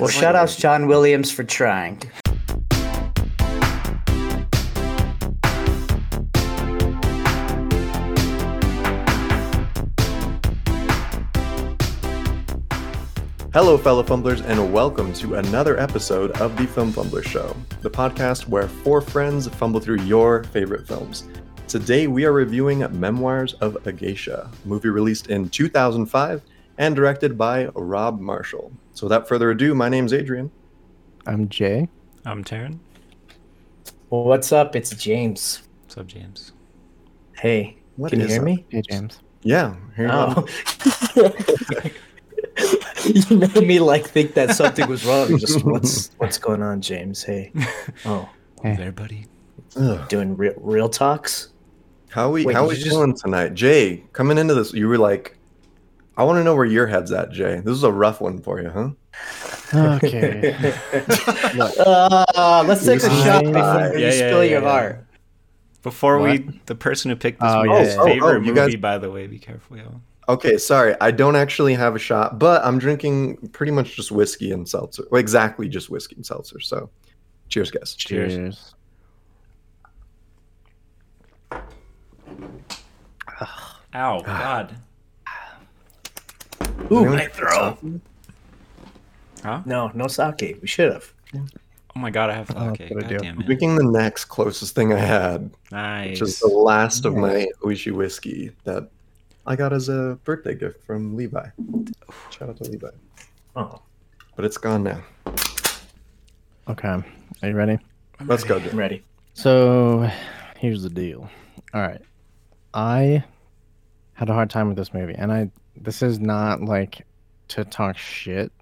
Well, shout outs John Williams for trying. Hello, fellow fumblers, and welcome to another episode of the Film Fumbler Show, the podcast where four friends fumble through your favorite films. Today, we are reviewing Memoirs of a Geisha, a movie released in 2005 and directed by Rob Marshall. So, without further ado, my name's Adrian. I'm Jay. I'm Taryn. Well, what's up? It's James. What's up, James? Hey, What can you hear up? me? Hey, James. Yeah, here you go. Oh. you made me like think that something was wrong. Just what's what's going on, James? Hey. Oh, Hey. There, buddy. Ugh. doing real real talks. How we Wait, how we you just- doing tonight, Jay? Coming into this, you were like, "I want to know where your head's at, Jay." This is a rough one for you, huh? Okay. Uh, let's take a I- shot before Yeah, you yeah, spill yeah, your yeah. heart. Before we, the person who picked this Oh, movie's yeah, yeah. favorite Oh, oh, movie, guys- by the way, be careful, yo. Okay, sorry. I don't actually have a shot, but I'm drinking pretty much just whiskey and seltzer. Well, exactly just whiskey and seltzer. So, cheers, guys. Cheers. Cheers. Ow, God. Ooh, Anyone- my throat. Huh? No, no sake. We should have. Oh my God, I have Oh, okay. good God damn I'm it. drinking the next closest thing I had, Nice. which is the last of my Oishi whiskey that I got as a birthday gift from Levi. Shout out to Levi. Oh, But it's gone now. Okay. Are you ready? Let's go, Dude. I'm ready. So, here's the deal. All right. I had a hard time with this movie, and I this is not like to talk shit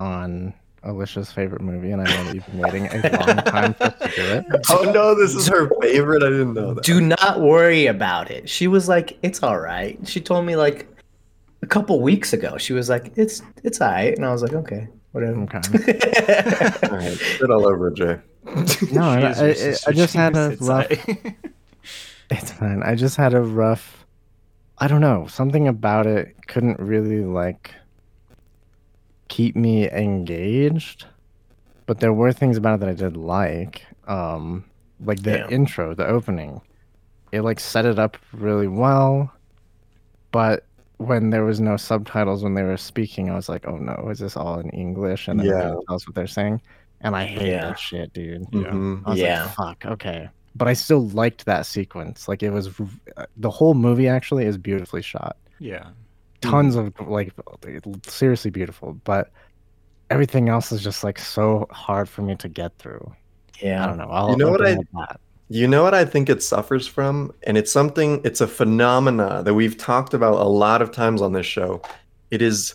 on Alicia's favorite movie, and I know that you've been waiting a long time for us to do it. Oh no, this is her favorite. I didn't know that. Do not worry about it. She was like, "It's all right." She told me like a couple weeks ago. She was like, "It's it's all right," and I was like, "Okay, whatever." Okay. All right, sit all over, Jay. No, I, I, I. I just had a rough. It's fine. I just had a rough. I don't know. Something about it couldn't really like keep me engaged, but there were things about it that I did like. Um, like the Yeah. intro, the opening, it like set it up really well. But when there was no subtitles when they were speaking, I was like, "Oh no, is this all in English?" And then Yeah. yeah. tell us what they're saying. And I hate Yeah. that shit, dude. Mhm. I was Yeah. like, fuck, okay. But I still liked that sequence. Like it was uh, the whole movie actually is beautifully shot. yeah. Tons of like seriously beautiful, but everything else is just like so hard for me to get through. Yeah. I don't know. I'll You know what I- with that. You know what I think it suffers from? And it's something, it's a phenomena that we've talked about a lot of times on this show. It is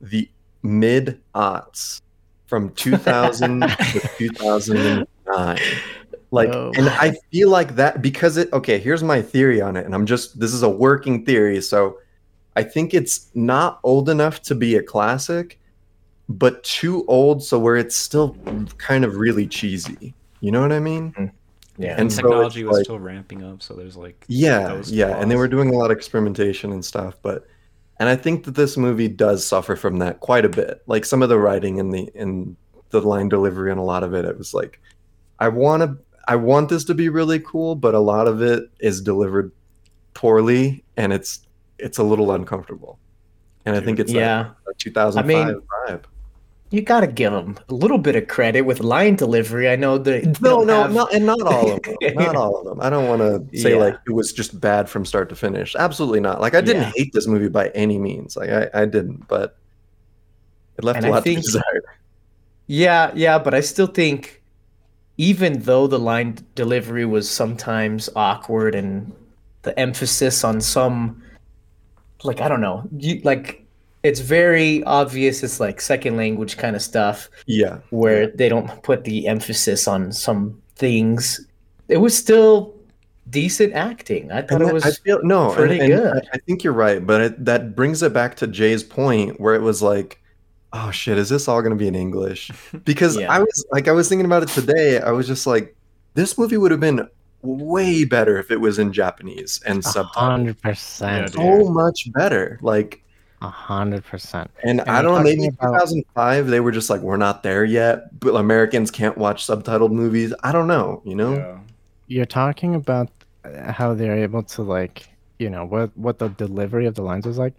the mid aughts from 2000 to 2009. Like, Oh. and I feel like that because it, okay, here's my theory on it. And I'm just, this is a working theory. So I think it's not old enough to be a classic, but too old. So where it's still kind of really cheesy. You know what I mean? Mm. Yeah. And And so technology it's was like- still ramping up, so there's like Yeah, yeah, and they were doing a lot of experimentation and stuff, but and I think that this movie does suffer from that quite a bit. Like some of the writing and the and the line delivery and a lot of it, it was like, I want to, I want this to be really cool, but a lot of it is delivered poorly, and it's it's a little uncomfortable. And I think it's yeah. that 2005 I mean, vibe. You gotta give them a little bit of credit with line delivery. I know they No, no, have- not and not all of them. Not all of them. I don't want to say Yeah. like it was just bad from start to finish. Absolutely not. Like I didn't Yeah. hate this movie by any means. Like I, I didn't, but it left And a lot to be think- desired. Yeah, yeah, but I still think even though the line delivery was sometimes awkward and the emphasis on some like I don't know, you like it's very obvious it's like second language kind of stuff Yeah. where they don't put the emphasis on some things. It was still decent acting. I thought And it was I feel no, pretty and good. I, I think you're right, but it, that brings it back to Jay's point where it was like, oh shit, is this all going to be in English? Because Yeah. I was like, I was thinking about it today. I was just like, this movie would have been way better if it was in Japanese and A subtitles. hundred percent. Yeah, so much better. Like, A hundred percent. And, And I don't know, maybe about- 2005 they were just like, we're not there yet, but Americans can't watch subtitled movies. I don't know, you know? Yeah. You're talking about uh, how they're able to like, you know, what what the delivery of the lines was like.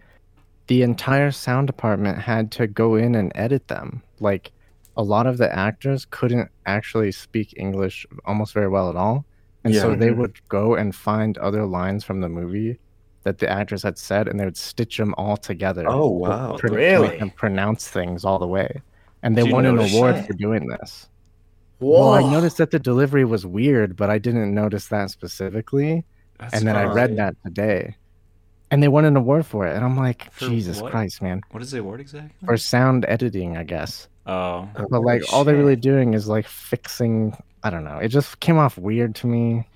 The entire sound department had to go in and edit them. Like a lot of the actors couldn't actually speak English almost very well at all. And so they would go and find other lines from the movie that the actors had said and they would stitch them all together. Oh, to wow. pr- Really? make them pronounce things all the way. And they Did won an award that? for doing this. Whoa. Well, I noticed that the delivery was weird, but I didn't notice that specifically. That's and then I read that today. And they won an award for it. And I'm like, For Jesus what? Christ, man. What is the award exactly? For sound editing, I guess. Oh, But like all they're really doing is like fixing I don't know. It just came off weird to me.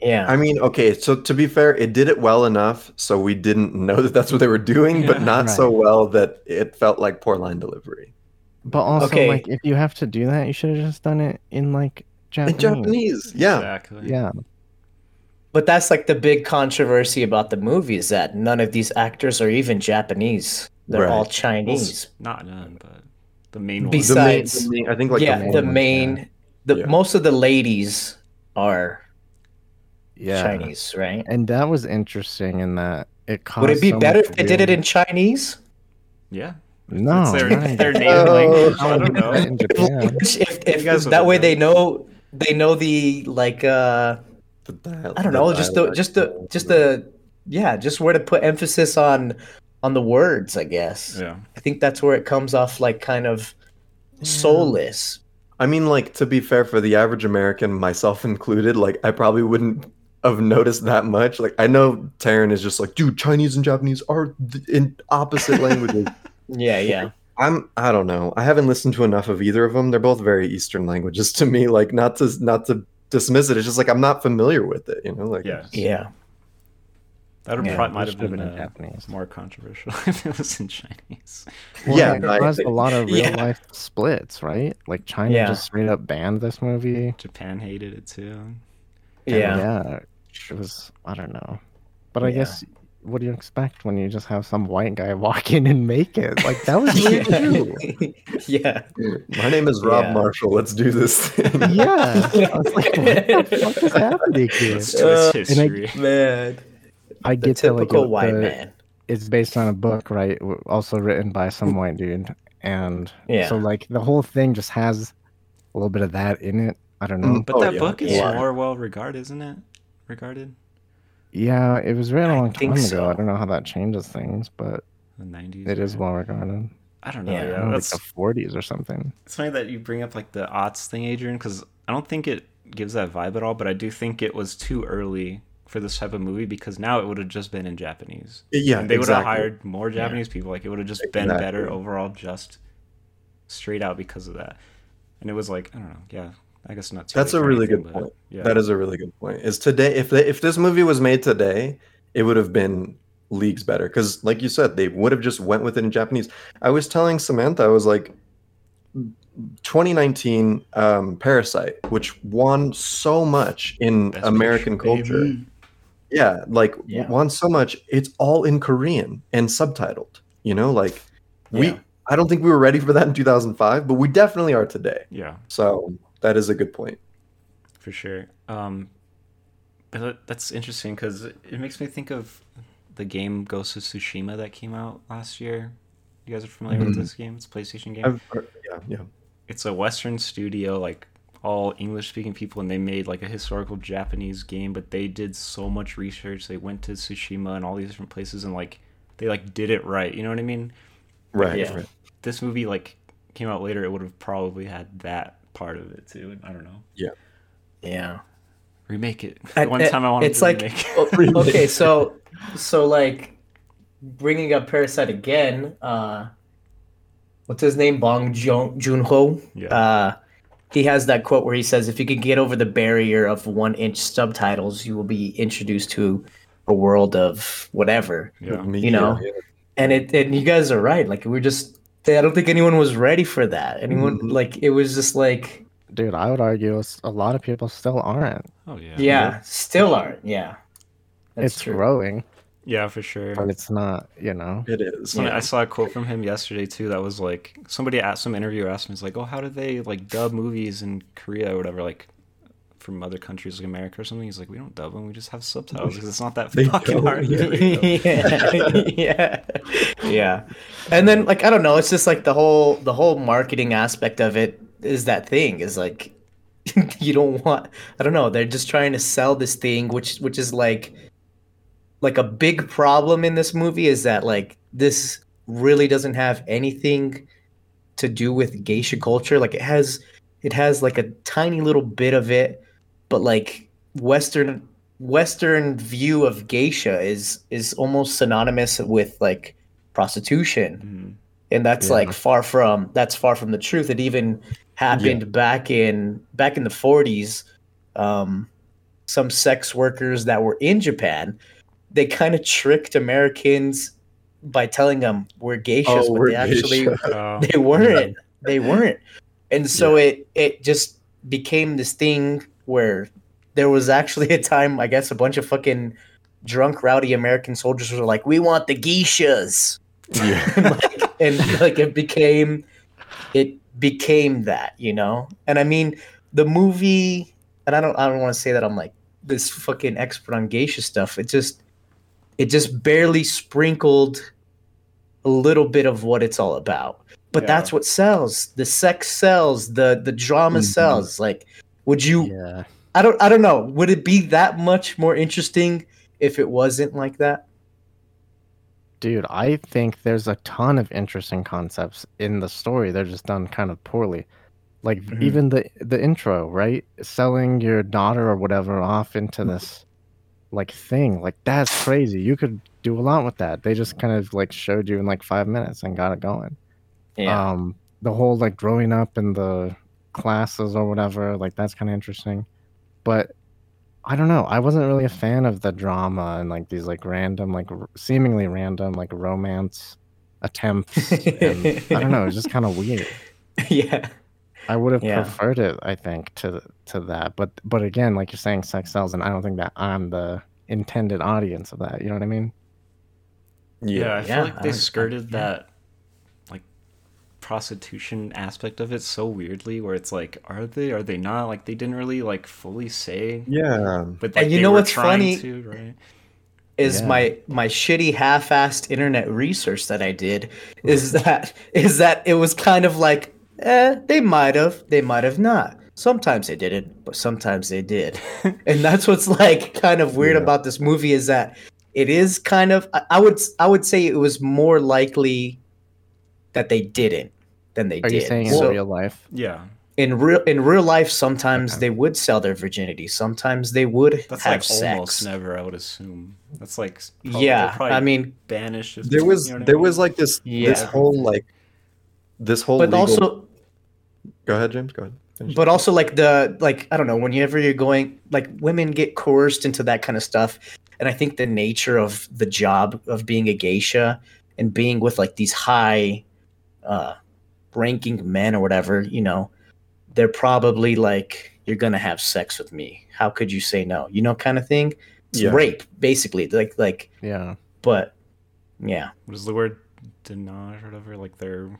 Yeah. I mean, okay, so to be fair, it did it well enough so we didn't know that that's what they were doing, but Yeah. not so well that it felt like poor line delivery. But also Okay. like if you have to do that, you should have just done it in like Japanese. In Japanese, yeah. exactly. Yeah. But that's like the big controversy about the movie is that none of these actors are even Japanese. They're Right. all Well, Chinese. not none, but the main one. Bes- The main, Besides- the main- I think like yeah, the the main, main, the Yeah. most of the ladies are Yeah. Chinese, right? And that was interesting in that it caused Would it be so better if they did it in Chinese? Yeah. No, it's their, not their Japan. native Oh, language. I I don't that know. in Japan. If, if, if that way that. they know they know the like uh the dial- I don't the know, just the just the just the yeah, just where to put emphasis on on the words, I guess. Yeah. I think that's where it comes off like kind of soulless. I mean, like to be fair, for the average American, myself included, like I probably wouldn't have noticed that much. Like I know Taryn is just like, dude, Chinese and Japanese are th- in opposite languages. Yeah, yeah. I'm I don't know. I haven't listened to enough of either of them. They're both very Eastern languages to me. Like not to not to dismiss it. It's just like I'm not familiar with it. You know, like Yeah. Yeah. That Yeah, probably might have been, been in uh, Japanese. more controversial if it was in Chinese. Well, Yeah, it no, I caused a lot of real Yeah. life splits, right? Like China Yeah. just straight up banned this movie. Japan hated it too. and Yeah. yeah, it was I don't know, but I guess what do you expect when you just have some white guy walk in and make it? Like that was weird too. yeah. my name is Rob Yeah. Marshall. Let's do this thing. Yeah, I was like, what the fuck is happening here? Let's Uh, twist and I- history. Man. I The get that like typical it- white the- man. it's based on a book, right? Also written by some white dude, and Yeah. so like the whole thing just has a little bit of that in it. I don't know. Mm. But Oh, that yeah. book is Yeah. more well regarded, isn't it? Regarded Yeah, it was written a long think time so. ago. I don't know how that changes things, but the nineties. it is well regarded. I don't know. Yeah, Yeah, I don't know, like that's the 40s or something. it's funny that you bring up like the aughts thing, Adrian, because I don't think it gives that vibe at all. But I do think it was too early for this type of movie because now it would have just been in Japanese. Yeah, and they would have hired more Japanese people. Like it would have just been better overall, just straight out because of that. And it was like I don't know. Yeah, I guess not. Too That's a really anything, good point. Yeah, That is a really good point. Is today if they, if this movie was made today, it would have been leagues better because, like you said, they would have just went with it in Japanese. I was telling Samantha, I was like, 2019 um, Parasite, which won so much in Best American Picture, culture. baby. Yeah, like Yeah. won so much. It's all in Korean and subtitled. You know, like we. I don't think we were ready for that in 2005, but we definitely are today. Yeah, So that is a good point. for sure. Um, but that's interesting because it makes me think of the game Ghost of Tsushima that came out last year. You guys are familiar with Mhm. this game? It's a PlayStation game. Heard, yeah, yeah. it's a Western studio, like all English speaking people, and they made like a historical Japanese game. But they did so much research. They went to Tsushima and all these different places, and like they like did it right. You know what I mean? Right. Yeah. right. This movie like came out later, it would have probably had that part of it too. I don't know. Yeah. Yeah. Remake it. I- one I- time I wanted it's to like remake. o- okay, so so like bringing up Parasite again. Uh, what's his name? Bong Joon Joon-ho. Yeah. Uh, he has that quote where he says, "If you can get over the barrier of one-inch subtitles, you will be introduced to a world of whatever." yeah. Me- You know, yeah. And it and you guys are right. Like we're just. I don't think anyone was ready for that. Anyone Mhm. like it was just like Dude, I would argue a lot of people still aren't. Oh yeah. yeah, still aren't. Yeah, that's it's true. growing. Yeah, for sure. but it's not. You know. It is. Yeah. I saw a quote from him yesterday too. That was like somebody asked some interviewer asked him, "He's like, oh, how did they like dub movies in Korea or whatever, like from other countries like America or something?" He's like, "We don't dub them. We just have subtitles because it's not that They fucking hard." to yeah, yeah, yeah. And then like I don't know, it's just like the whole the whole marketing aspect of it is that thing is like you don't want I don't know, they're just trying to sell this thing which which is like like a big problem in this movie is that like this really doesn't have anything to do with geisha culture like it has it has like a tiny little bit of it but like western western view of geisha is is almost synonymous with like prostitution. Mhm. and that's Yeah. like far from that's far from the truth. It even happened back in back in the 40s um some sex workers that were in japan they kind of tricked americans by telling them we're geishas Oh, but we're they actually geisha. Oh, they weren't. They weren't. And so it it just became this thing where there was actually a time i guess a bunch of fucking drunk rowdy american soldiers were like we want the geishas. Yeah. and, like, and like it became it became that you know? And i mean the movie and i don't i don't want to say that i'm like this fucking expert on geisha stuff. It just it just barely sprinkled a little bit of what it's all about. But Yeah. that's what sells. The sex sells. The the drama Mhm. sells. Like would you Yeah. i don't i don't know would it be that much more interesting if it wasn't like that Dude, I think there's a ton of interesting concepts in the story. They're just done kind of poorly. Like Mhm. even the the intro, right? Selling your daughter or whatever off into this like thing. Like that's crazy. You could do a lot with that. They just kind of like showed you in like 5 minutes and got it going. Um the whole like growing up in the classes or whatever, like that's kind of interesting. But I don't know. I wasn't really a fan of the drama and like these like random, like r- seemingly random, like romance attempts. and, I don't know. It's just kind of weird. yeah I would have Yeah. preferred it, I think, to to that. But but again, like you're saying, sex sells, and I don't think that I'm the intended audience of that. You know what I mean? Yeah, I Yeah, feel like I they would- skirted yeah. that like prostitution aspect of it so weirdly where it's like are they are they not like they didn't really like fully say Yeah. but like, And you they know were what's funny? to, right? is Yeah. my my shitty half-assed internet research that I did is that is that it was kind of like eh, they might have they might have not sometimes they didn't but sometimes they did and that's what's like kind of weird Yeah. about this movie is that it is kind of I, I would I would say it was more likely that they didn't than they Are did you saying in real life? Yeah. in real in real life sometimes Okay. they would sell their virginity sometimes they would That's have like sex almost never, I would assume. That's like s- yeah probably i mean banished. if- There was you know what I there mean? was like this this whole like this whole but legal... also Go ahead, James. Go ahead. Finish. but also like the like i don't know whenever you're going like women get coerced into that kind of stuff and i think the nature of the job of being a geisha and being with like these high uh ranking men or whatever you know they're probably like you're gonna have sex with me how could you say no you know kind of thing it's Yeah. rape basically like like Yeah. but yeah what is the word denage or whatever? Like they're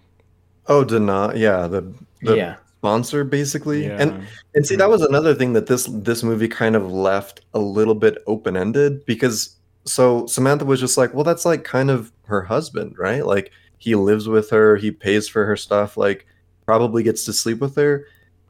Oh, danna, yeah, the the yeah sponsor basically. yeah. And and see that was another thing that this this movie kind of left a little bit open-ended because so Samantha was just like, well that's like kind of her husband, right? Like he lives with her, he pays for her stuff, like probably gets to sleep with her.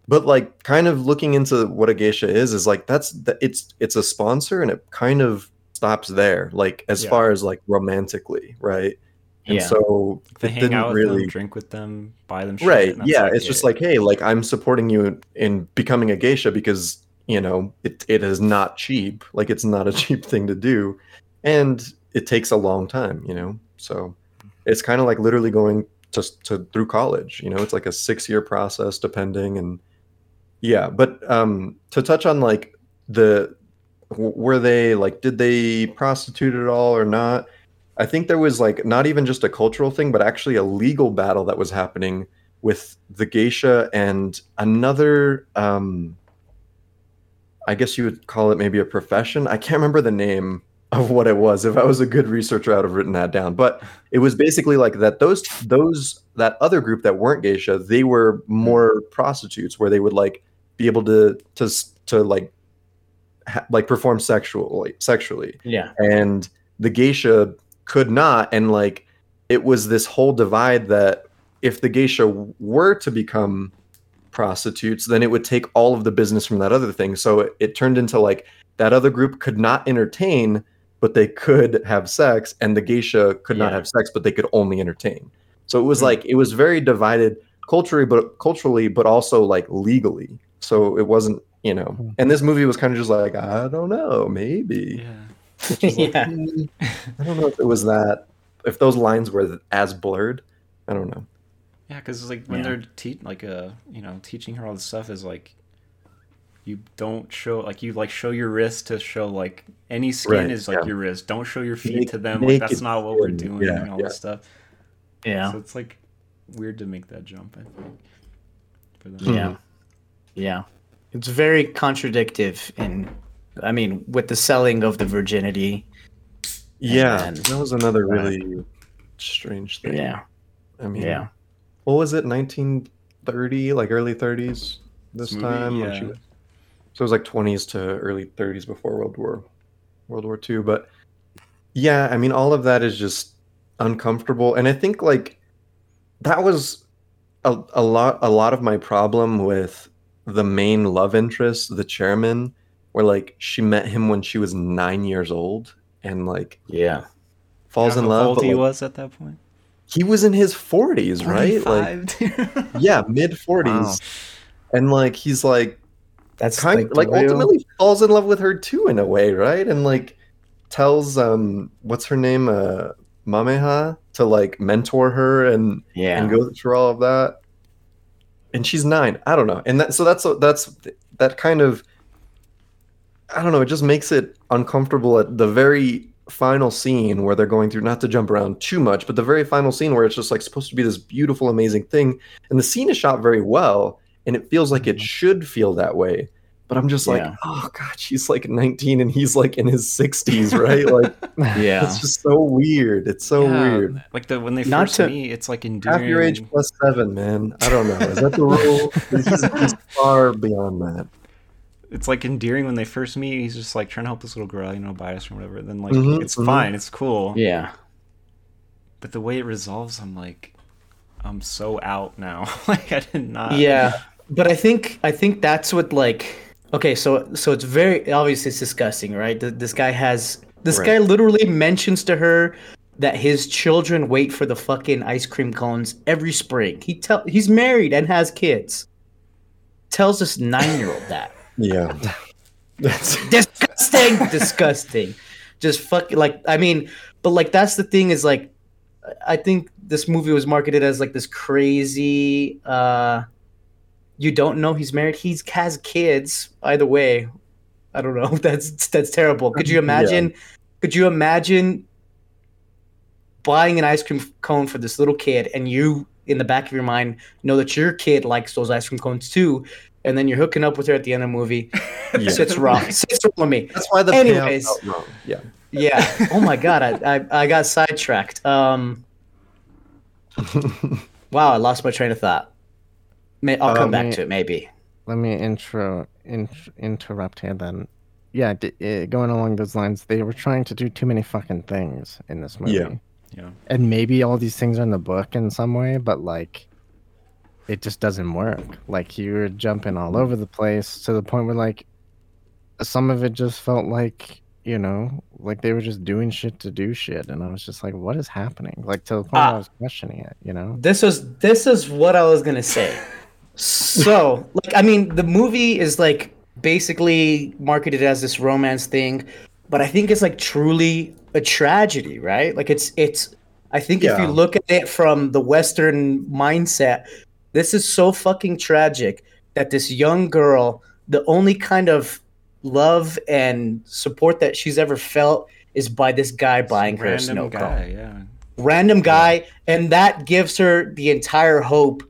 But like kind of looking into what a geisha is is like that's the, it's it's a sponsor and it kind of stops there like as Yeah. far as like romantically, right? And yeah so they it hang didn't out with really them, drink with them, buy them shit. right yeah like it's just like hey like i'm supporting you in becoming a geisha because you know it, it is not cheap like it's not a cheap thing to do and it takes a long time you know so it's kind of like literally going to, to through college you know? It's like a six year process depending and yeah but um to touch on like the were they like did they prostitute at all or not? I think there was like not even just a cultural thing but actually a legal battle that was happening with the geisha and another um i guess you would call it maybe a profession. I can't remember the name of what it was. If I was a good researcher, I would have written that down. But it was basically like that. Those those that other group that weren't geisha, they were more prostitutes, where they would like be able to to to like ha- like perform sexually sexually Yeah. and the geisha could not and like it was this whole divide that if the geisha were to become prostitutes then it would take all of the business from that other thing so it, it turned into like that other group could not entertain but they could have sex and the geisha could not have sex but they could only entertain so it was Hmm. like it was very divided culturally but culturally but also like legally so it wasn't you know Hmm. and this movie was kind of just like i don't know maybe Yeah. Like, yeah. "Hmm, I don't know if it was that, if those lines were as blurred. I don't know. Yeah, because it's like when Yeah. they're te- like uh you know teaching her all this stuff is like you don't show like you like show your wrist to show like any skin Right, is like yeah. your wrist. Don't show your feet Make- to them. Like that's not what we're doing Yeah, and all yeah. this stuff. Yeah. So it's like weird to make that jump. I think. For them. Yeah. Yeah. It's very contradictive in I mean, with the selling of the virginity. Yeah, then- that was another really strange thing. Yeah. I mean, Yeah. what was it? 1930, like early 30s this This movie, time. when yeah. She was- so it was like 20s to early 30s before World War World War II. But yeah, I mean, all of that is just uncomfortable, and I think like that was a, a lot a lot of my problem with the main love interest, the chairman, where like she met him when she was nine years old, and like Yeah. falls You know in how love. old but, he like, was at that point. he was in his 40s, right? Like yeah, mid 40s. And like he's like That's kind like real- ultimately falls in love with her too in a way, right? And like tells um what's her name uh Mameha to like mentor her and Yeah. and go through all of that. And she's 9. I don't know. And that so that's that's that kind of I don't know, it just makes it uncomfortable at the very final scene where they're going through not to jump around too much, but the very final scene where it's just like supposed to be this beautiful amazing thing and the scene is shot very well and it feels like it Mhm. should feel that way. But I'm just like, Yeah. oh god, she's like 19 and he's like in his 60s, right? Like Yeah. it's just so weird. It's so Yeah, weird. Like the when they Not first to- meet, it's like endearing. Half your age plus seven, man. I don't know. Is that the rule? he's, he's far beyond that. It's like endearing when they first meet. He's just like trying to help this little girl, you know, bias or whatever. Then like Mhm, it's mhm. fine, it's cool. Yeah. But the way it resolves, I'm like, I'm so out now. like I did not. yeah but i think i think that's what like okay so so it's very obviously it's disgusting right? Th- this guy has this Right. guy literally mentions to her that his children wait for the fucking ice cream cones every spring. He tell he's married and has kids. Tells this nine-year-old that. Yeah. That's disgusting disgusting. Just fucking like i mean but like that's the thing is like i think this movie was marketed as like this crazy uh you don't know he's married he's has kids either way i don't know that's that's terrible could you imagine could you imagine buying an ice cream cone for this little kid and you in the back of your mind know that your kid likes those ice cream cones too and then you're hooking up with her at the end of the movie yeah. sits wrong sits wrong with me That's why the Anyways. payout felt wrong. Yeah. yeah. Oh my god, I, I I got sidetracked. Um. Wow, I lost my train of thought. May, I'll come Um, back to it. Maybe. Let me intro in, interrupt here then. Yeah, d- uh, going along those lines, they were trying to do too many fucking things in this movie. Yeah. Yeah. And maybe all these things are in the book in some way, but like it just doesn't work. Like you were jumping all over the place to the point where like some of it just felt like, you know, like they were just doing shit to do shit. And I was just like, what is happening? Like to the point where Ah. I was questioning it, you know? This was this is what I was gonna say. So, like, I mean, the movie is like basically marketed as this romance thing, but I think it's like truly a tragedy, right? Like, it's it's. I think if you look at it from the Western mindset, this is so fucking tragic that this young girl, the only kind of love and support that she's ever felt is by this guy buying her a Random snow cone guy. Yeah. random guy and that gives her the entire hope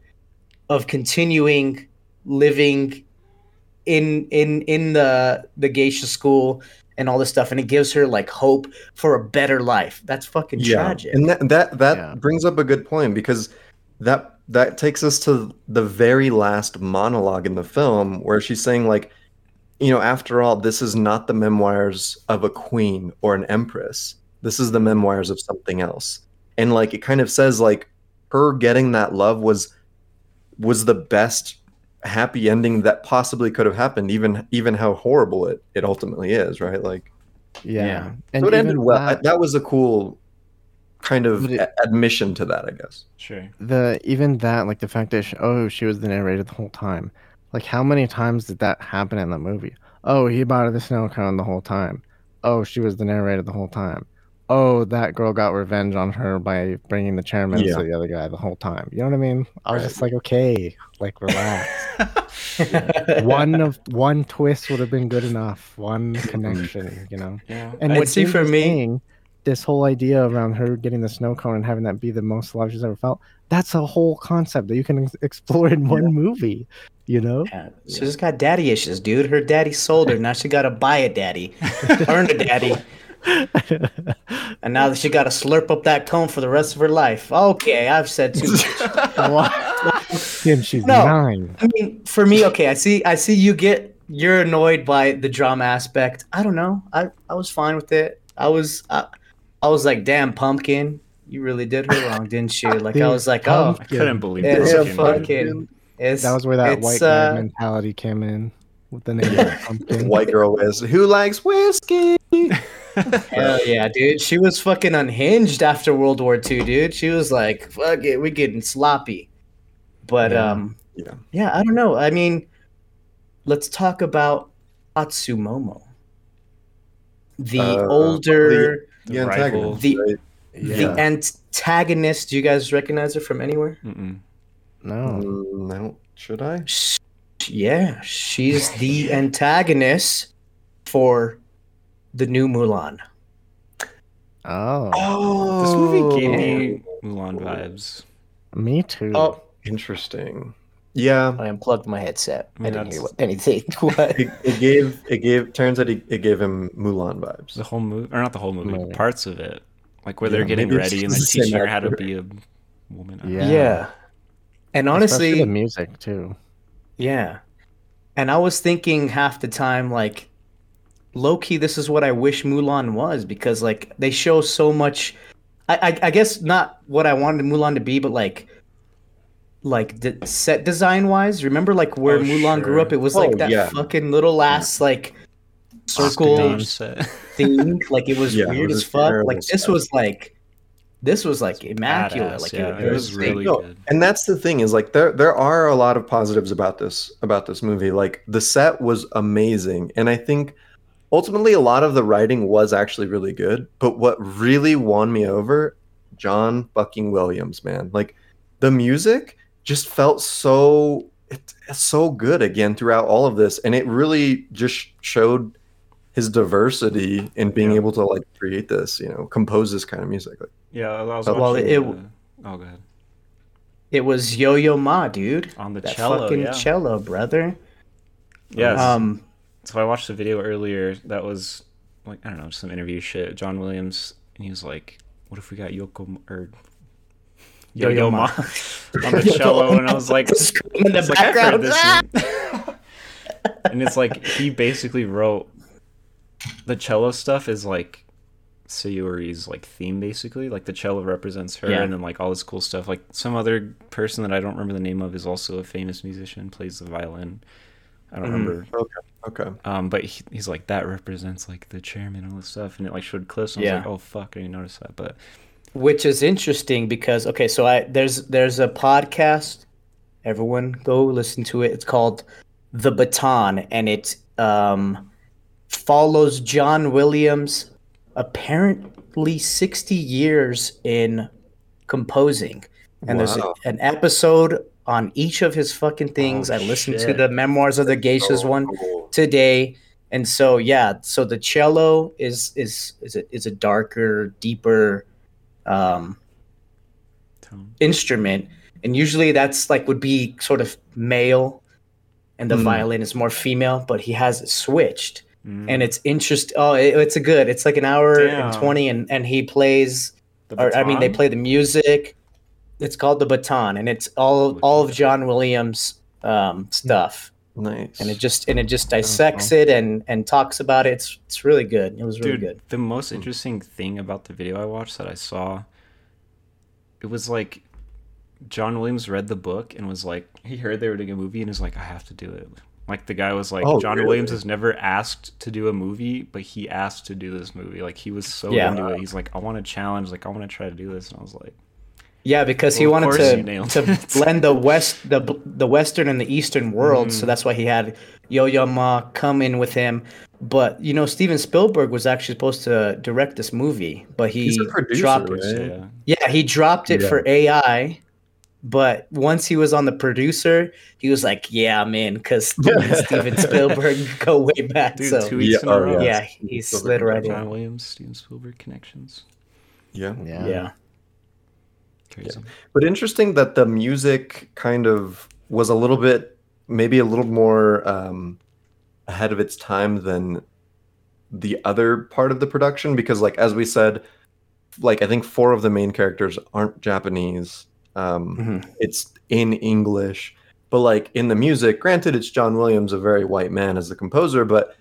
of continuing living in in in the the geisha school and all this stuff, and it gives her like hope for a better life. That's fucking tragic. And that that that Yeah. brings up a good point because that that takes us to the very last monologue in the film where she's saying like you know after all this is not the memoirs of a queen or an empress this is the memoirs of something else and like it kind of says like her getting that love was was the best happy ending that possibly could have happened even even how horrible it it ultimately is right? Like Yeah, Yeah. and so it ended even well. that- that was a cool kind of it- a- admission to that i guess. Sure. the even that like the fact that she, oh she was the narrator the whole time. Like how many times did that happen in the movie? Oh he bought her the snow cone the whole time. Oh she was the narrator the whole time oh that girl got revenge on her by bringing the chairman Yeah. to the other guy the whole time you know what i mean i was Right. just like okay like relax one of one twist would have been good enough one connection you know Yeah. and I'd what see James for me- saying, this whole idea around her getting the snow cone and having that be the most love she's ever felt, that's a whole concept that you can ex- explore in one movie. You know? Yeah, she just got daddy issues, dude. Her daddy sold her. Now she got to buy a daddy, earn a daddy, and now that she got to slurp up that cone for the rest of her life. Okay, I've said too much. and she's No. nine. I mean, for me, okay, I see. I see you get you're annoyed by the drama aspect. I don't know. I I was fine with it. I was I, I was like, damn, pumpkin, you really did her wrong, didn't you? Like I was like, oh, I couldn't believe it's that. a came fucking. It's, That was where that white uh, mentality came in with the name of pumpkin. white girl is who likes whiskey Hell yeah, dude. She was fucking unhinged after World War II, dude. She was like, fuck it, we getting sloppy. But Yeah. um Yeah. yeah, I don't know. I mean, let's talk about Hatsumomo. The Uh, older the The antagonist The- right? the antagonist, do you guys recognize her from anywhere? Mm-mm. No. Mm, no should i Sh- Yeah, she's the antagonist for the new Mulan. Oh, oh This movie gave me oh. Mulan vibes. me too. Oh, interesting yeah I unplugged my headset. I Yeah, didn't hear what, anything. What? it, it gave it gave turns out it, it gave him mulan vibes The whole movie, or not the whole movie, Movie. parts of it, like where Yeah, they're getting ready and they're the same teaching her how to be a woman. Yeah. Yeah. And Especially honestly, the music too. Yeah. And I was thinking half the time, like, low key, this is what I wish Mulan was because, like, they show so much. I, I, I guess not what I wanted Mulan to be, but like, like the set design wise. Remember, like where Oh, Mulan grew up, it was Oh, like that yeah. fucking little ass like circle thing. Like it was Yeah, it weird was as fuck. Like this stuff. was like, this was like immaculate. Badass, like yeah, it, it was sick. really No, good. and that's the thing is like there there are a lot of positives about this about this movie like the set was amazing and i think ultimately a lot of the writing was actually really good but what really won me over john fucking williams man like the music just felt so it's so good again throughout all of this and it really just showed his diversity in being Yeah. able to like create this you know compose this kind of music like Yeah, I was well, it- uh, oh, go ahead. It was Yo Yo Ma, dude. On the That cello, fucking yeah. cello, brother. Yes. Um, so I watched the video earlier. That was like I don't know, some interview shit. John Williams, and he was like, "What if we got Yoko M- or Yo Yo-Yo Ma. Ma on the cello?" And I was like, screaming in the it's like, background. this Ah! and it's like he basically wrote the cello stuff is like Sayuri's like theme basically. Like the cello represents her Yeah. and then like all this cool stuff. Like some other person that I don't remember the name of is also a famous musician, plays the violin. I don't Mhm. remember. okay Um, but he, he's like that represents like the chairman and all this stuff, and it like showed clips. And I Yeah. was like, oh fuck, I didn't notice that. But which is interesting because okay so i there's there's a podcast everyone go listen to it it's called the baton and it's um follows john williams apparently 60 years in composing. And there's a, an episode on each of his fucking things. Oh, i listened to the memoirs of the geishas So one cool. today. And so yeah so the cello is is is a, is a darker deeper um tone. instrument. And usually that's like would be sort of male and the Hmm. violin is more female but he has it switched Mm. and it's interest. Oh, it, it's a good. It's like an hour Damn. and twenty, and and he plays. Or I mean, they play the music. It's called the Baton, and it's all all of John Williams' um, stuff, Nice. and it just and it just dissects it and and talks about it. It's it's really good. It was really Dude, good. the most interesting thing about the video I watched that I saw, it was like John Williams read the book and was like, he heard they were doing a movie and was like, I have to do it. Like the guy was like, Oh, John really? Williams has never asked to do a movie, but he asked to do this movie. Like he was so Yeah. into it. He's like, I want to challenge. Like I want to try to do this. And I was like, Yeah, because he Well, of wanted to to blend the west the the western and the eastern world. Mm. so that's why he had Yo Yo Ma come in with him. But you know, Steven Spielberg was actually supposed to direct this movie, but he He's a producer, dropped right? yeah. Yeah, he dropped it Yeah. for AI, but once he was on the producer, he was like, "Yeah, I'm in," because Steven Spielberg go way back. Dude, so two weeks Yeah, in a row. yeah. yeah, he Spielberg slid right John in. Williams, Steven Spielberg connections. Yeah. Yeah. Yeah, Crazy. But interesting that the music kind of was a little bit, maybe a little more um, ahead of its time than the other part of the production. Because, like, as we said, like, I think four of the main characters aren't Japanese. Um, Mhm. It's in English. But, like, in the music, granted, it's John Williams, a very white man as the composer, but,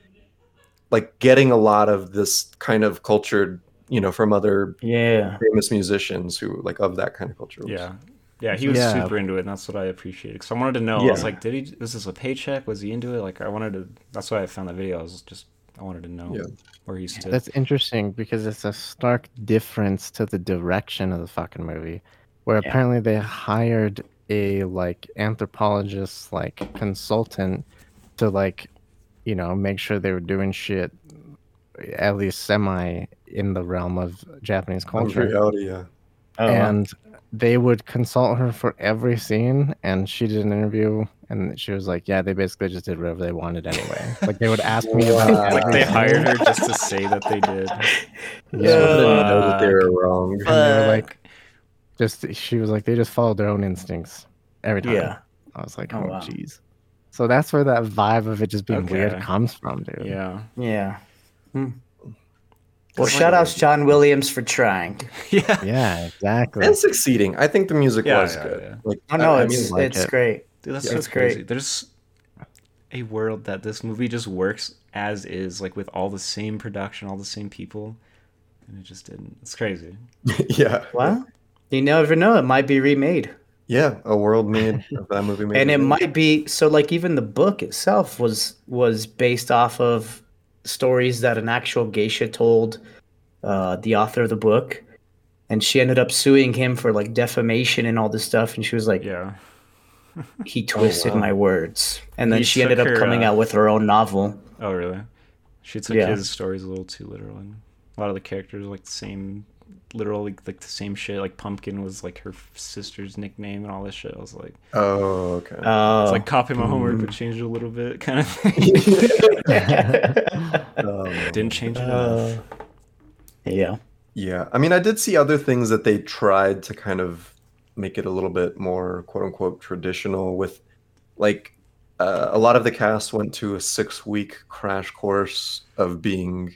like, getting a lot of this kind of cultured, you know, from other yeah, famous musicians who, like, of that kind of culture. Yeah. Yeah, he was Yeah. super into it, and that's what I appreciated. Because I wanted to know. I was like, did he? Was this a paycheck? Was he into it? Like, I wanted to. That's why I found the video. I was just, I wanted to know Yeah. where he stood. That's interesting because it's a stark difference to the direction of the fucking movie, where Yeah. apparently they hired a like anthropologist, like consultant, to like, you know, make sure they were doing shit at least semi in the realm of Japanese Of culture, reality, yeah. oh, and they would consult her for every scene. And she did an interview, and she was like, "Yeah, they basically just did whatever they wanted anyway. Like they would ask me about Wow. like they hired her just to say that they did. I Yeah. didn't know that they were wrong. and they were like just she was like they just followed their own instincts every time yeah, i was like Oh, oh wow. jeez so that's where that vibe of it just being weird Okay. comes from dude Yeah. yeah. Hmm. Well, shout like- outs John Williams for trying. Yeah. yeah exactly and succeeding. I think the music Yeah, was yeah, good. yeah. Like, Oh no, I, I it's like it's it. great. Dude, that's Yeah, so it's crazy. great. There's a world that this movie just works as is, like with all the same production, all the same people, and it just didn't. It's crazy. yeah, Well, you never know; it might be remade. yeah, a world made of that movie. Made and it movie. might be so like even the book itself was was based off of stories that an actual geisha told uh, the author of the book and she ended up suing him for like defamation and all this stuff and she was like Yeah. he twisted wow. my words and then He she ended up her, coming uh, out with her own novel Oh, really? She took Yeah. his stories a little too literal, and a lot of the characters like the same, literal, like, like the same shit. Like Pumpkin was like her sister's nickname and all this shit. I was like, Oh, okay. oh it's like copying my homework mm. but changed it a little bit, kind of thing. Um, Didn't change it. enough. Uh, yeah yeah, I mean, I did see other things that they tried to kind of make it a little bit more "quote unquote" traditional. With like, uh, a lot of the cast went to a six-week crash course of being,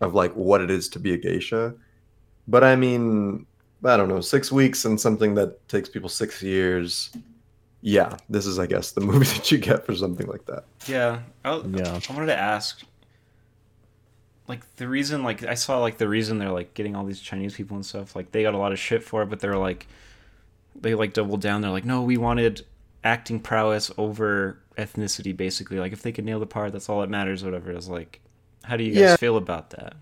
of like what it is to be a geisha. But I mean, I don't know, six weeks and something that takes people six years. Yeah, this is, I guess, the movie that you get for something like that. Yeah. I, Yeah. I wanted to ask, like the reason, like I saw, like the reason they're like getting all these Chinese people and stuff. Like they got a lot of shit for it, but they're like, they like doubled down. They're like, no, we wanted acting prowess over ethnicity, basically. Like if they could nail the part, that's all that matters. Whatever. It's like, how do you guys Yeah. feel about that?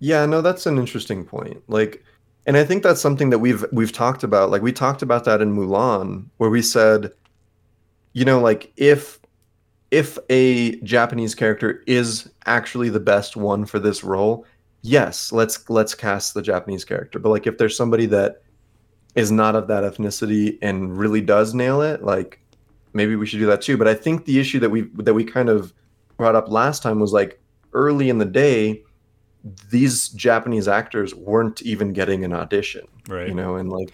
Yeah, no, that's an interesting point. Like, and I think that's something that we've we've talked about. Like, we talked about that in Mulan, where we said, you know, like if if a Japanese character is actually the best one for this role, yes, let's let's cast the Japanese character. But like, if there's somebody that is not of that ethnicity and really does nail it, like maybe we should do that too. But I think the issue that we that we kind of brought up last time was like early in the day these Japanese actors weren't even getting an audition, Right. you know, and like,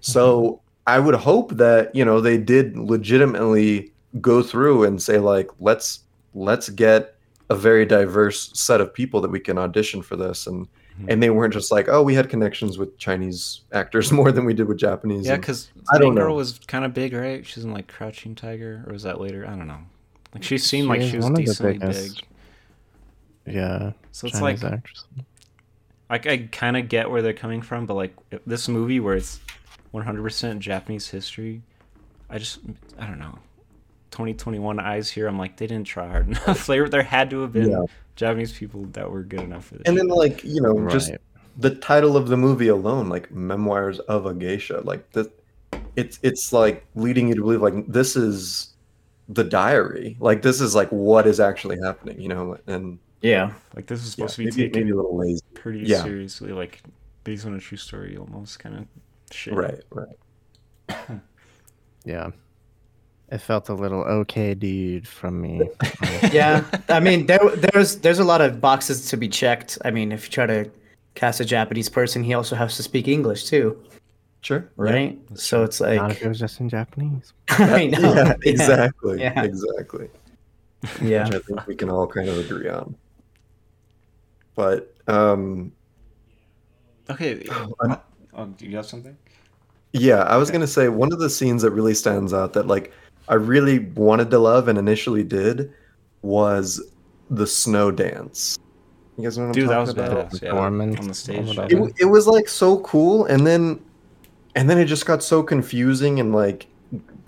so I would hope that you know they did legitimately go through and say like, let's let's get a very diverse set of people that we can audition for this and Mhm. and they weren't just like oh we had connections with chinese actors more than we did with japanese Yeah, because I don't Girl know. was kind of big, right? She's in like Crouching Tiger, or was that later? I don't know. Like she seemed She like she was one decently big. Yeah. So it's Chinese like actress. like I kind of get where they're coming from, but like this movie where it's 100% Japanese history, I just I don't know. 2021 eyes here, I'm like they didn't try hard enough. there there had to have been Yeah. Japanese people that were good enough for this. and then like you know just the title of the movie alone like memoirs of a geisha like the it's it's like leading you to believe like this is the diary like this is like what is actually happening you know and Yeah. like this is yeah, supposed to maybe, be taken maybe a little lazy pretty yeah. seriously, like based on a true story, almost kind of shit. right right Yeah. It felt a little okay, dude, from me. Yeah. I mean, there there's there's a lot of boxes to be checked. I mean, if you try to cast a Japanese person, he also has to speak English too, sure right? so it's like Not if it was just in Japanese. I know. yeah, Yeah. exactly Yeah. exactly Yeah. which i think we can all kind of agree on but um Okay. I'm- Oh, do you have something? Yeah, I was gonna say one of the scenes that really stands out that like I really wanted to love and initially did was the snow dance. You guys know what I'm Dude, that was talking about? badass. Yeah, on the stage. It, it was like so cool, and then and then it just got so confusing and like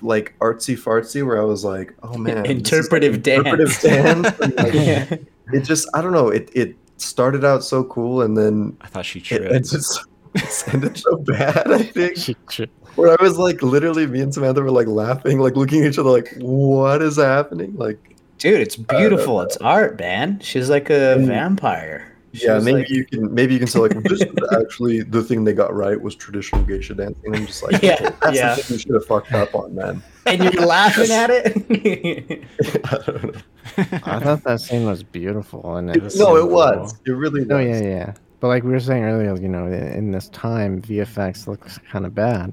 like artsy fartsy where I was like, oh man, this is, like, Interpretive dance. interpretive dance. like, yeah. it just I don't know. It it started out so cool, and then I thought she it tripped. so, it ended so bad. I think. She- she- where I was like, literally, me and Samantha were like laughing, like looking at each other, like, what is happening? Like, Dude, it's beautiful. It's art, man. She's like a Mm. vampire. She yeah, maybe like- you can, maybe you can say like, this is actually the thing they got right was traditional geisha dancing. And I'm just like, Yeah, okay, that's yeah. the thing you should have fucked up on, man. and you're laughing at it. I don't know. I thought that scene was beautiful, and it was no, so it was. cool. It really oh, was. Oh yeah, yeah. But like we were saying earlier, you know, in in this time, VFX looks kind of bad,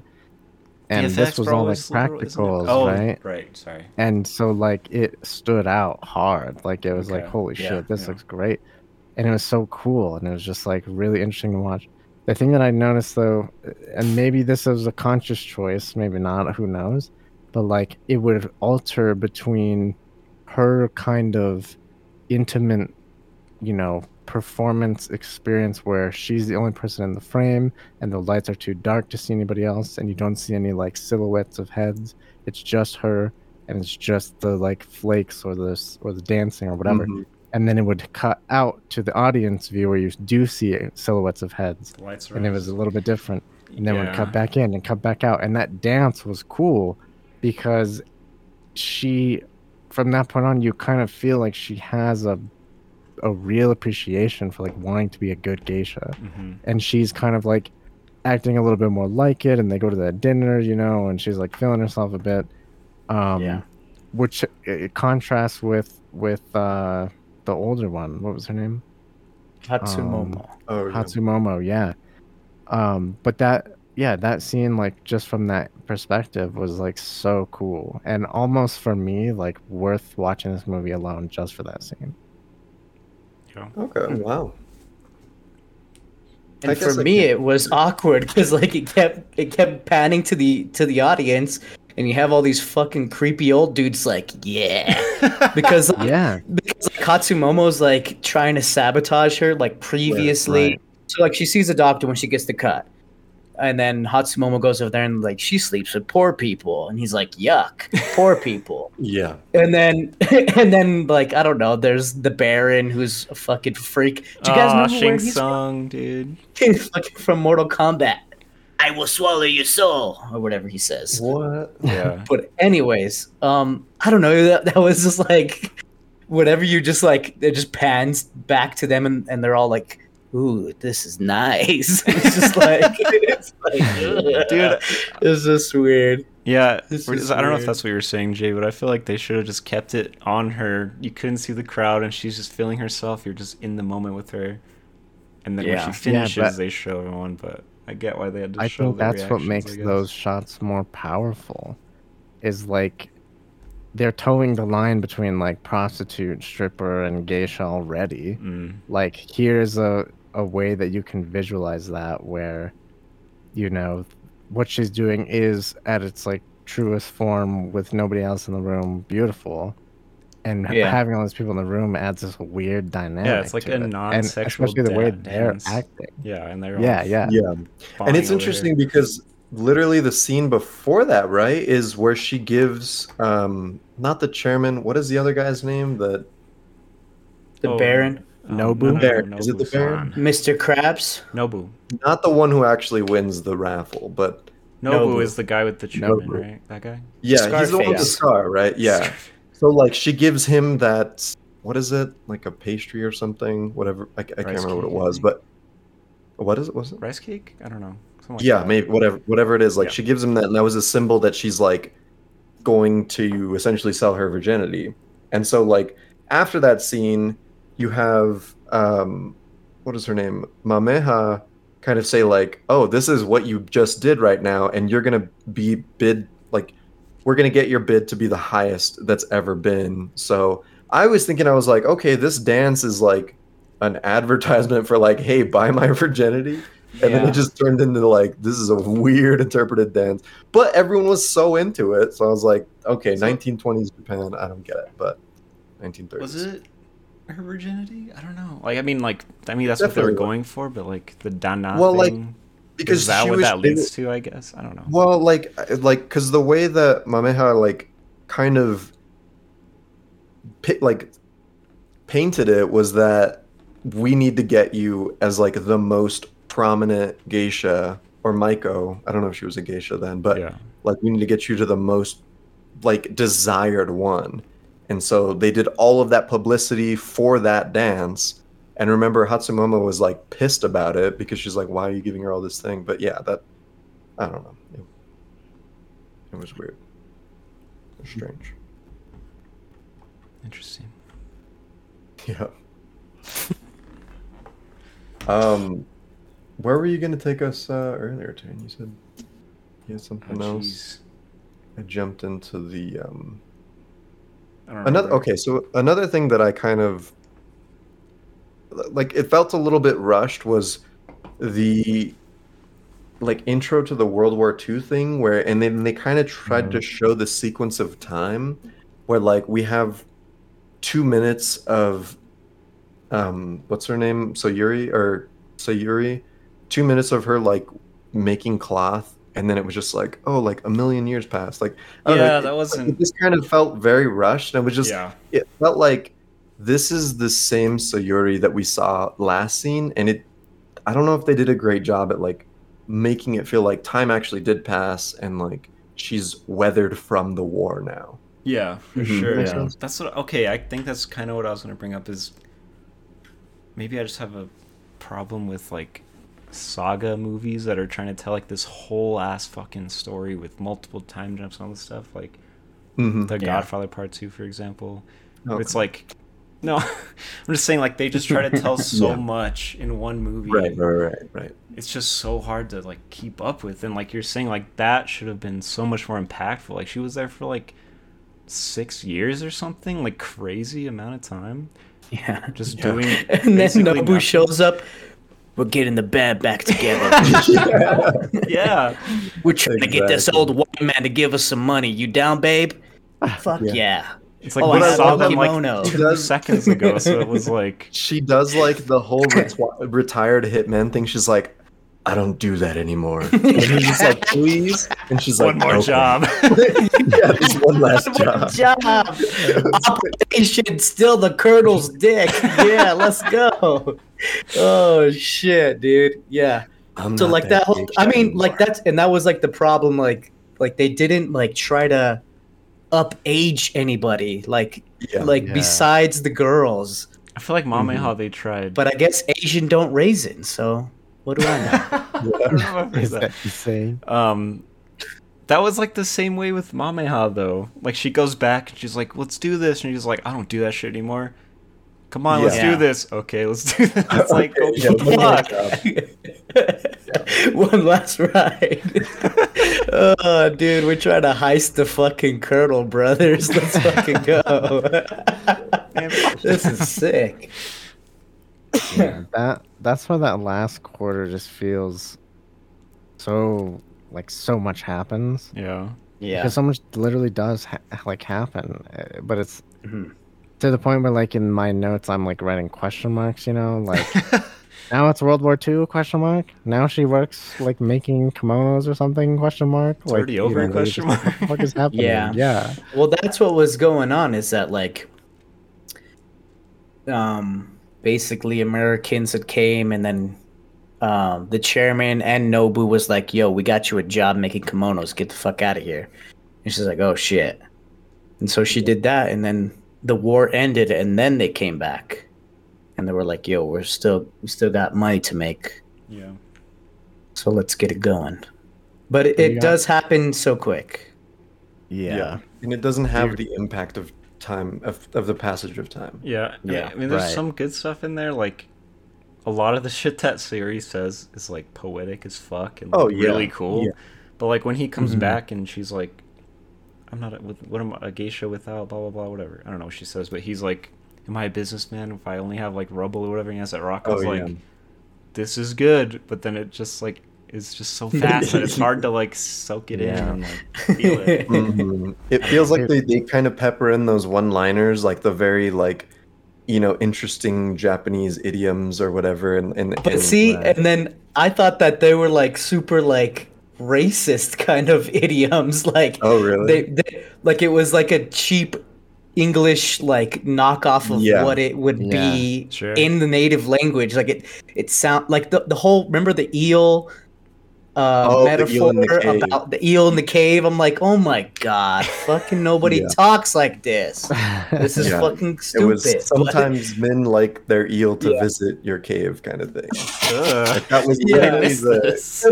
and VFX, this was bro, all like is literal, isn't it? practicals, oh, right? Right. Sorry. And so like it stood out hard. Like it was like, holy yeah, shit, this yeah. looks great, and it was so cool, and it was just like really interesting to watch. The thing that I noticed though, and maybe this was a conscious choice, maybe not, who knows, but like it would alter between her kind of intimate, you know, performance experience where she's the only person in the frame and the lights are too dark to see anybody else and you don't see any like silhouettes of heads. It's just her and it's just the like flakes or the or the dancing or whatever. Mhm. And then it would cut out to the audience view where you do see silhouettes of heads. Lights and it was a little bit different. And then would cut back in and cut back out. And that dance was cool because she from that point on you kind of feel like she has a a real appreciation for like wanting to be a good geisha. Mhm. and she's kind of like acting a little bit more like it. And they go to that dinner you know and she's like feeling herself a bit. Um Yeah. which it contrasts with with uh the older one what was her name Hatsumomo. Oh, yeah. Hatsumomo, yeah. Um, but that, yeah, that scene, like, just from that perspective, was like so cool, and almost for me, like, worth watching this movie alone just for that scene. Yeah. Okay, wow. I And guess for I me, can- it was awkward because like it kept it kept panning to the to the audience, and you have all these fucking creepy old dudes like, yeah, because Yeah, because like, Hatsumomo's like trying to sabotage her like previously. right. So like she sees a doctor when she gets the cut. And then Hatsumomo goes over there and like she sleeps with poor people and he's like yuck poor people Yeah. and then and then like I don't know there's the Baron who's a fucking freak do you guys know where he's from? Dude. He's fucking from Mortal Kombat I will swallow your soul or whatever he says What? Yeah. but anyways um I don't know that, that was just like whatever you just like it just pans back to them and, and they're all like ooh this is nice it's just like it's like ugh. Dude. it's just weird Yeah, This we're- I don't know if that's what you were saying, Jay, but I feel like they should have just kept it on her. You couldn't see the crowd, and she's just feeling herself. You're just in the moment with her, and then Yeah. when she finishes, but- they show everyone. But I get why they had to I show think that's what makes those shots more powerful. Is like they're toeing the line between like prostitute, stripper, and geisha already. Mm. Like here's a a way that you can visualize that where, you know, what she's doing is at its like truest form with nobody else in the room, beautiful. And Yeah. having all these people in the room adds this weird dynamic. Yeah, it's like to a it. Non-sexual especially the way da- they're acting. Yeah, and they're Yeah, yeah. Yeah. And it's interesting because literally the scene before that, right, is where she gives um not the chairman, what is the other guy's name? The The Oh, Baron, um, Nobu? Baron. Is it the Nobu-san. Mr. Krabs. Nobu. not the one who actually wins the raffle, but Nobu Nobu. is the guy with the chairman, Nobu. right? That guy. yeah, he's the one with the scar, right? Yeah. So like she gives him that what is it? Like a pastry or something? Whatever. I, I can't Rice remember what it was, but what is it? Was it? Rice cake? I don't know. Like yeah, that. maybe whatever whatever it is. Like Yeah. she gives him that, and that was a symbol that she's like going to essentially sell her virginity. And so like after that scene, you have um what is her name? Mameha kind of say like, "Oh, this is what you just did right now, and you're gonna be bid like we're gonna get your bid to be the highest that's ever been." So I was thinking, I was like, okay, this dance is like an advertisement for like, hey, buy my virginity. And then it just turned into like this is a weird interpreted dance. But everyone was so into it. So I was like, okay, So- 1920s Japan, I don't get it, but 1930s. Was it her virginity? I don't know. Like, I mean, like, I mean, that's what they were going for, but like the danna Well, like, thing. Because is that what was, that leads to? I guess I don't know. Well, like, like, because the way that Mameha like kind of like painted it was that we need to get you as like the most prominent geisha or Maiko. I don't know if she was a geisha then, but yeah. like we need to get you to the most like desired one. And so they did all of that publicity for that dance. And remember, Hatsumomo was like pissed about it because she's like, "Why are you giving her all this thing?" But yeah, that I don't know. It, it was weird. It was strange. Interesting. Yeah. um, where were you going to take us uh, earlier, Tane? You said you had something Oh, else. jeez. I jumped into the um. I don't Another okay, so another thing that I kind of like it felt a little bit rushed was the like intro to the World War II thing where and then they kind of tried to show the sequence of time where like we have two minutes of um what's her name Sayuri or Sayuri two minutes of her like making cloth and then it was just like oh like a million years passed like I don't know, Yeah, it- that wasn't- it just kind of felt very rushed and it was just yeah. it felt like this is the same Sayuri that we saw last scene, and it I don't know if they did a great job at like making it feel like time actually did pass and like she's weathered from the war now. Yeah, for Mhm. sure. Yeah. sense. That's what. Okay, I think that's kind of what I was gonna bring up. Is maybe I just have a problem with like saga movies that are trying to tell like this whole ass fucking story with multiple time jumps and all this stuff. Like Mm-hmm. The Yeah. Godfather Part Two, for example. where It's like, no, I'm just saying like they just try to tell so Yeah. much in one movie. right, right, right, right. It's just so hard to like keep up with, and like you're saying, like that should have been so much more impactful. Like she was there for like six years or something, like crazy amount of time, Yeah. just Yeah. doing. And then basically Nobu nothing. shows up. We're getting the band back together. Yeah, We're trying to get this old white man to give us some money. You down, babe? Fuck Yeah. yeah. it's like Oh, we I saw love them like two Does- seconds ago, so it was like. She does like the whole retwi- retired hitman thing. She's like, I don't do that anymore. And he's just like, please. And she's like, One more "Okay." job. yeah, just one last One job. job. Operation Still the Colonel's Dick. Yeah, let's go. Oh shit, dude. Yeah. I'm so like that whole I mean anymore. like that's and that was like the problem like like they didn't like try to up age anybody like Yeah. like Yeah. besides the girls I feel like Mame Mhm. how they tried. but i guess asian don't raisin so what do i know I don't know if Is that- that insane? Um, that was like the same way with Mameha though. Like she goes back and she's like, "Let's do this," and she's like, "I don't do that shit anymore." Come on, let's do this. Okay, let's do this. It's like, Okay, oh, yeah, one more fuck. One last ride. oh, dude, we're trying to heist the fucking Colonel Brothers. Let's fucking go. this is sick. yeah, that that's why that last quarter just feels so like so much happens Yeah. Yeah. because so much literally does ha- like happen, uh, but it's Mhm. To the point where like in my notes I'm like writing question marks. You know, like now it's World War II question mark. Now she works like making kimonos or something question mark. It's like, already over, you're question just mark. What the fuck is happening? Yeah. yeah. Well, that's what was going on. Is that like, um, basically Americans had came and then, um, the chairman and Nobu was like, "Yo, we got you a job making kimonos. Get the fuck out of here." And she's like, "Oh shit," and so she did that, and then the war ended, and then they came back, and they were like, "Yo, we're still we still got money to make, Yeah. so let's get it going." But it, it got- does happen so quick. Yeah. yeah. and it doesn't have the impact of time of, of the passage of time. Yeah. I Yeah, Mean, I mean, there's right. some good stuff in there. Like, a lot of the shit that series says is like poetic as fuck and Oh, yeah. really cool. Yeah. But like when he comes Mhm. back and she's like, "I'm not a, what am I, a geisha without blah blah blah whatever." I don't know what she says, but he's like, "Am I a businessman if I only have like rubble or whatever?" And he has that rock. I Oh, was like, yeah. "This is good," but then it just like is just so fast that it's hard to like soak it in and like feel it. Mhm. It feels like they, they kind of pepper in those one liners, like the very like you know interesting Japanese idioms or whatever. And, and But and- see, right. and then I thought that they were like super like racist kind of idioms. Like oh really? they, they like it was like a cheap English like knockoff of Yeah. what it would Yeah, be sure. in the native language. Like it it sound like the, the whole remember the eel uh Oh, the metaphor eel the cave. about the eel in the cave. I'm like, oh my god, fucking nobody Yeah. talks like this. This is Yeah. fucking it stupid. was But- sometimes men like their eel to Yeah. visit your cave kind of thing. Ugh. Like, that was Yeah. I literally the, this.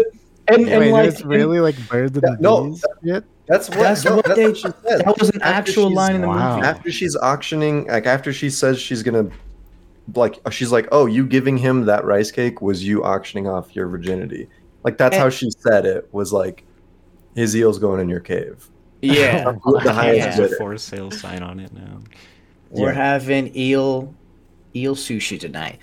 And, and Wait, like it's really like birds and Yeah, no, bees shit? that's what That's no, what that's they- what she said. that was an After actual line in the Wow. movie. after she's auctioning like after she says she's gonna like uh, she's like oh you giving him that rice cake was you auctioning off your virginity like that's how she said it was like his eel's going in your cave Yeah. With the highest Yeah. A bidder. for sale sign on it now. We're Yeah. having eel eel sushi tonight.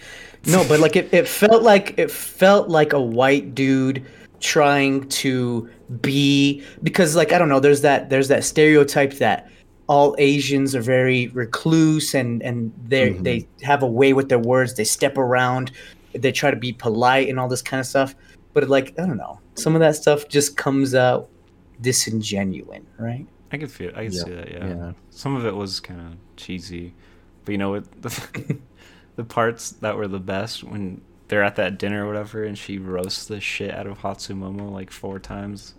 No, but like it, it felt like it felt like a white dude trying to be because like I don't know, there's that there's that stereotype that all Asians are very recluse and and they Mhm. they have a way with their words, they step around, they try to be polite and all this kind of stuff. But like I don't know, some of that stuff just comes out disingenuine, right? I could feel. I could Yeah. see that. Yeah. Yeah. Some of it was kind of cheesy, but you know what? The, the parts that were the best when they're at that dinner or whatever, and she roasts the shit out of Hatsumomo like four times.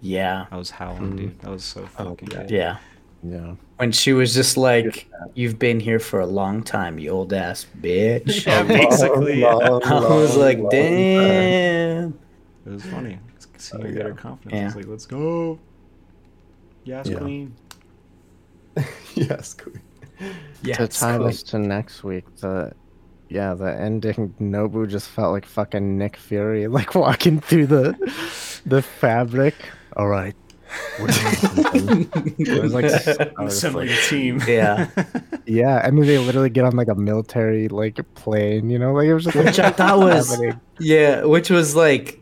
Yeah. I was howling, Mhm. dude. That was so Oh, fucking yeah. good. Yeah. Yeah. When she was just like, "You've been here for a long time, you old ass bitch." Yeah, A basically, yeah. long, I was long, like, long time. "Damn." It was funny. Seeing Oh, her get her yeah. confidence. I was like, let's go. Yes, Yeah. queen. yes queen. Yeah. to tie cool. this to next week, the yeah, the ending Nobu just felt like fucking Nick Fury, like walking through the the fabric. All right. we're. It was like s- I was Assembling like- a team. Yeah. yeah, I mean they literally get on like a military like plane, you know, like it was just like Which I thought was- happening. Yeah, which was like,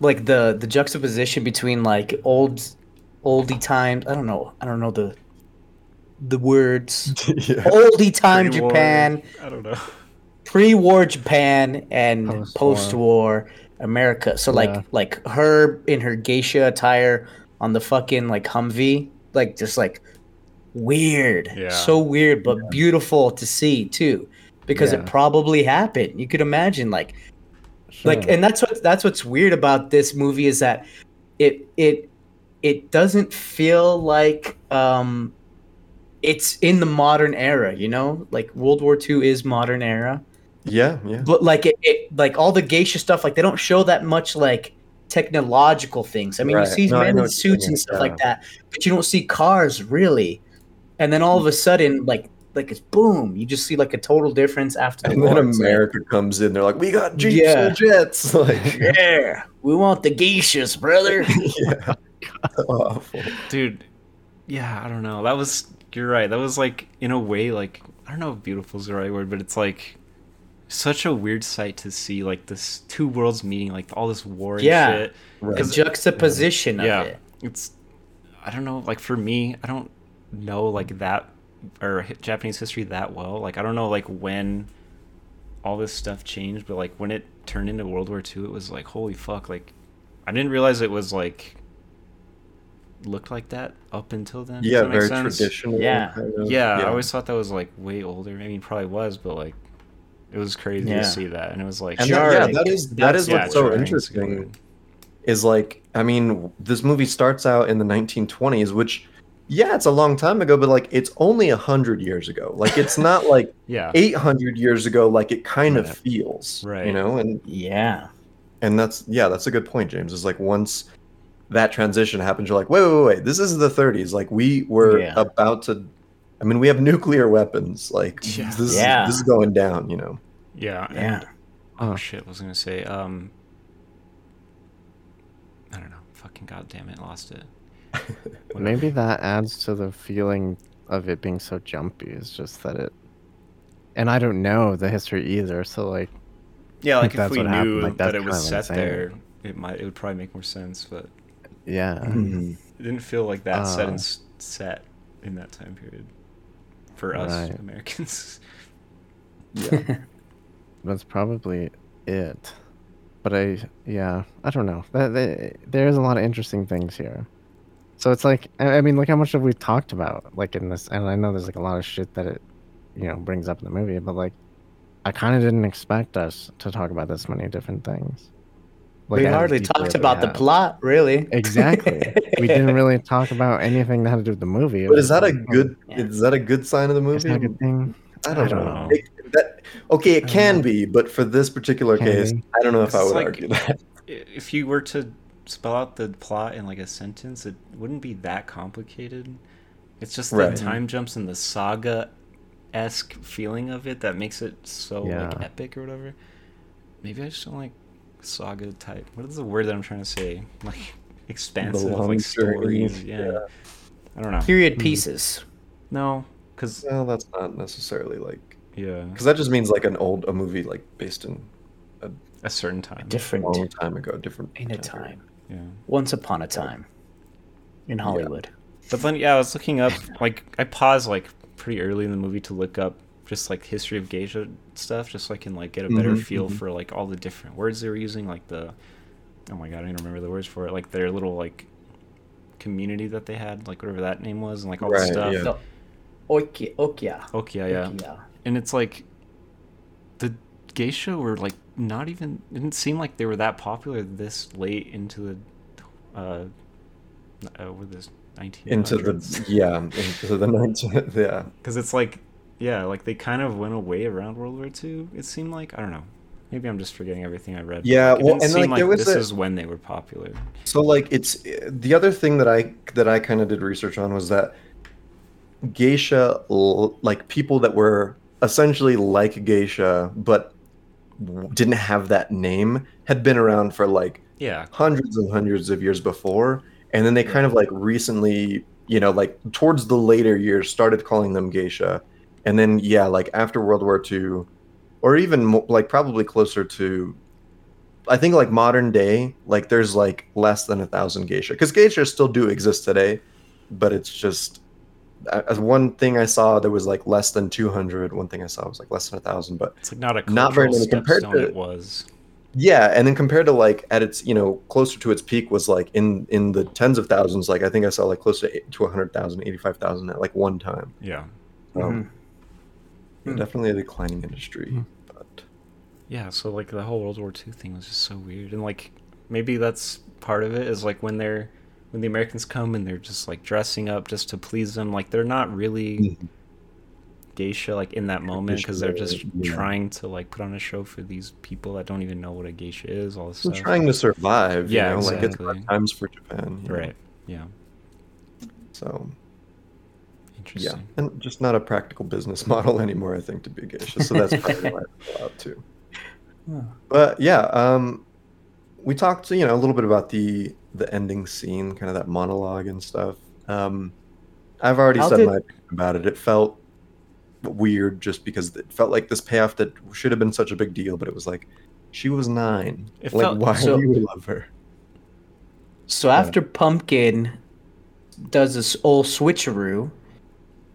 like the the juxtaposition between like old, oldie times. I don't know. I don't know the, the words. yeah. Oldie time Pre-war. Japan, I don't know. Pre-war Japan, and Post-war. post-war America. So like Yeah. like her in her geisha attire on the fucking like Humvee, like just like weird, Yeah. so weird, but beautiful to see too, because Yeah. it probably happened. You could imagine like like and that's what that's what's weird about this movie is that it it it doesn't feel like um it's in the modern era you know like world war ii is modern era yeah yeah but like it, it like all the geisha stuff like they don't show that much like technological things i mean Right. you see No, men in what you're suits and stuff yeah. like that but you don't see cars really and then all of a sudden like like it's boom. You just see like a total difference after the And then war. It's like, America comes in. They're like, "We got jeeps Yeah. and jets." Like, yeah, we want the geishas, brother. yeah, awful. dude yeah i don't know that was you're right that was like in a way like i don't know if beautiful is the right word but it's like such a weird sight to see like this two worlds meeting like all this war and Yeah. shit Right. the juxtaposition of yeah it. it's i don't know like for me i don't know like that or japanese history that well like i don't know like when all this stuff changed but like when it turned into world war ii it was like holy fuck like i didn't realize it was like looked like that up until then Yeah, very sense? traditional. Yeah. kind of, yeah, i always thought that was like way older i mean probably was but like it was crazy Yeah. to see that and it was like And that, yeah, that is that That's- is yeah, what's so jarring is a good interesting. is like I mean, this movie starts out in the 1920s, which yeah, it's a long time ago, but like it's only a hundred years ago. Like it's not like yeah 800 years ago. Like it kind of feels, Right. You know, and Yeah, and that's yeah, that's a good point, James. Is like once that transition happens, you're like, wait, wait, wait, this is the 30s. Like we were Yeah. about to. I mean, we have nuclear weapons. Like Yeah. this, Yeah. is, this is going down. You know. yeah yeah. and- oh Oh. shit I was gonna say um i don't know fucking goddamn it lost it Maybe that adds to the feeling of it being so jumpy. It's just that it, and I don't know the history either. So like, Yeah, like if That's we what happened, knew like, that it was set insane. there, it might it would probably make more sense. But yeah, Mm-hmm. it didn't feel like that set in Uh. set in that time period for us Right. Americans. Yeah. that's probably it. But I, yeah, I don't know. That, that, there's a lot of interesting things here. So it's like, I I mean, look how much have we talked about, like in this, and I know there's like a lot of shit that it, you know, brings up in the movie, but like, I kind of didn't expect us to talk about this many different things. Like, we hardly talked as we about the plot, really. Exactly. we didn't really talk about anything that had to do with the movie. But is that a like, oh, good? Yeah. Is that a good sign of the movie? that a good thing? I don't, I don't know. know. It- that, okay, it can know. be, but for this particular Can case, be. I don't know if I would like- argue that. If you were to spell out the plot in like a sentence, it wouldn't be that complicated. It's just the Right. time jumps and the saga esque feeling of it that makes it so Yeah. like epic or whatever. Maybe I just don't like saga type. What is the word that I'm trying to say? Like expansive, like journey, stories. Yeah. yeah. I don't know. Period hmm. pieces. No, because Well, that's not necessarily like yeah, because that just means like an old a movie like based in a a certain time. a Different long time ago, different in a time time. Yeah. Once upon a time. In Hollywood. But then, yeah, I was looking up, like, I paused, like, pretty early in the movie to look up just, like, history of geisha stuff, just so I can, like, get a better Mhm, feel mhm. for, like, all the different words they were using, like, the, oh my god, I don't remember the words for it, like, their little, like, community that they had, like, whatever that name was, and, like, all the stuff. yeah. The Okiya. Okiya. Okay, yeah, yeah. Okiya. And it's, like, the geisha were, like, not even, it didn't seem like they were that popular this late into the, uh, uh what is this, 1900s. into the yeah into the 19 yeah Because it's like, yeah, like they kind of went away around World War II. It seemed like I don't know. Maybe I'm just forgetting everything I read. Yeah, like, it well, and, like, like, there was this a- is when they were popular. so like it's the other thing that i that i kind of did research on was that geisha like people that were essentially like geisha but didn't have that name had been around for like Yeah, hundreds and hundreds of years before and then they kind of like recently you know like towards the later years started calling them geisha and then yeah like after world war ii or even mo- like probably closer to i think like modern day like there's like less than a thousand geisha because geisha still do exist today but it's just as one thing i saw there was like less than 200 one thing i saw was like less than a thousand but it's like not a Not very cultural many compared stepstone to- it was. yeah, and then compared to like at its you know closer to its peak was like in in the tens of thousands. Like I think I saw like close to eight- to 100,000, 85,000 at like one time. Yeah, So Mhm. Yeah, Hmm. definitely a declining industry. Hmm. But yeah. So like the whole World War II thing was just so weird, and like maybe that's part of it is like when they're when the Americans come and they're just like dressing up just to please them. Like they're not really geisha like in that moment because they're just Yeah. trying to like put on a show for these people that don't even know what a geisha is. All this still stuff. trying to survive. Yeah, you know? like it's hard times for Japan. you know? Right. Yeah. So Interesting. and just not a practical business model anymore. I think to be geisha, so that's probably why I out too. But yeah, um, we talked, you know, a little bit about the the ending scene, kind of that monologue and stuff. Um, I've already How said did- my opinion about it. It felt weird just because it felt like this payoff that should have been such a big deal, but it was like she was nine. It like, felt- why so- do you love her? So after Pumpkin does this old switcheroo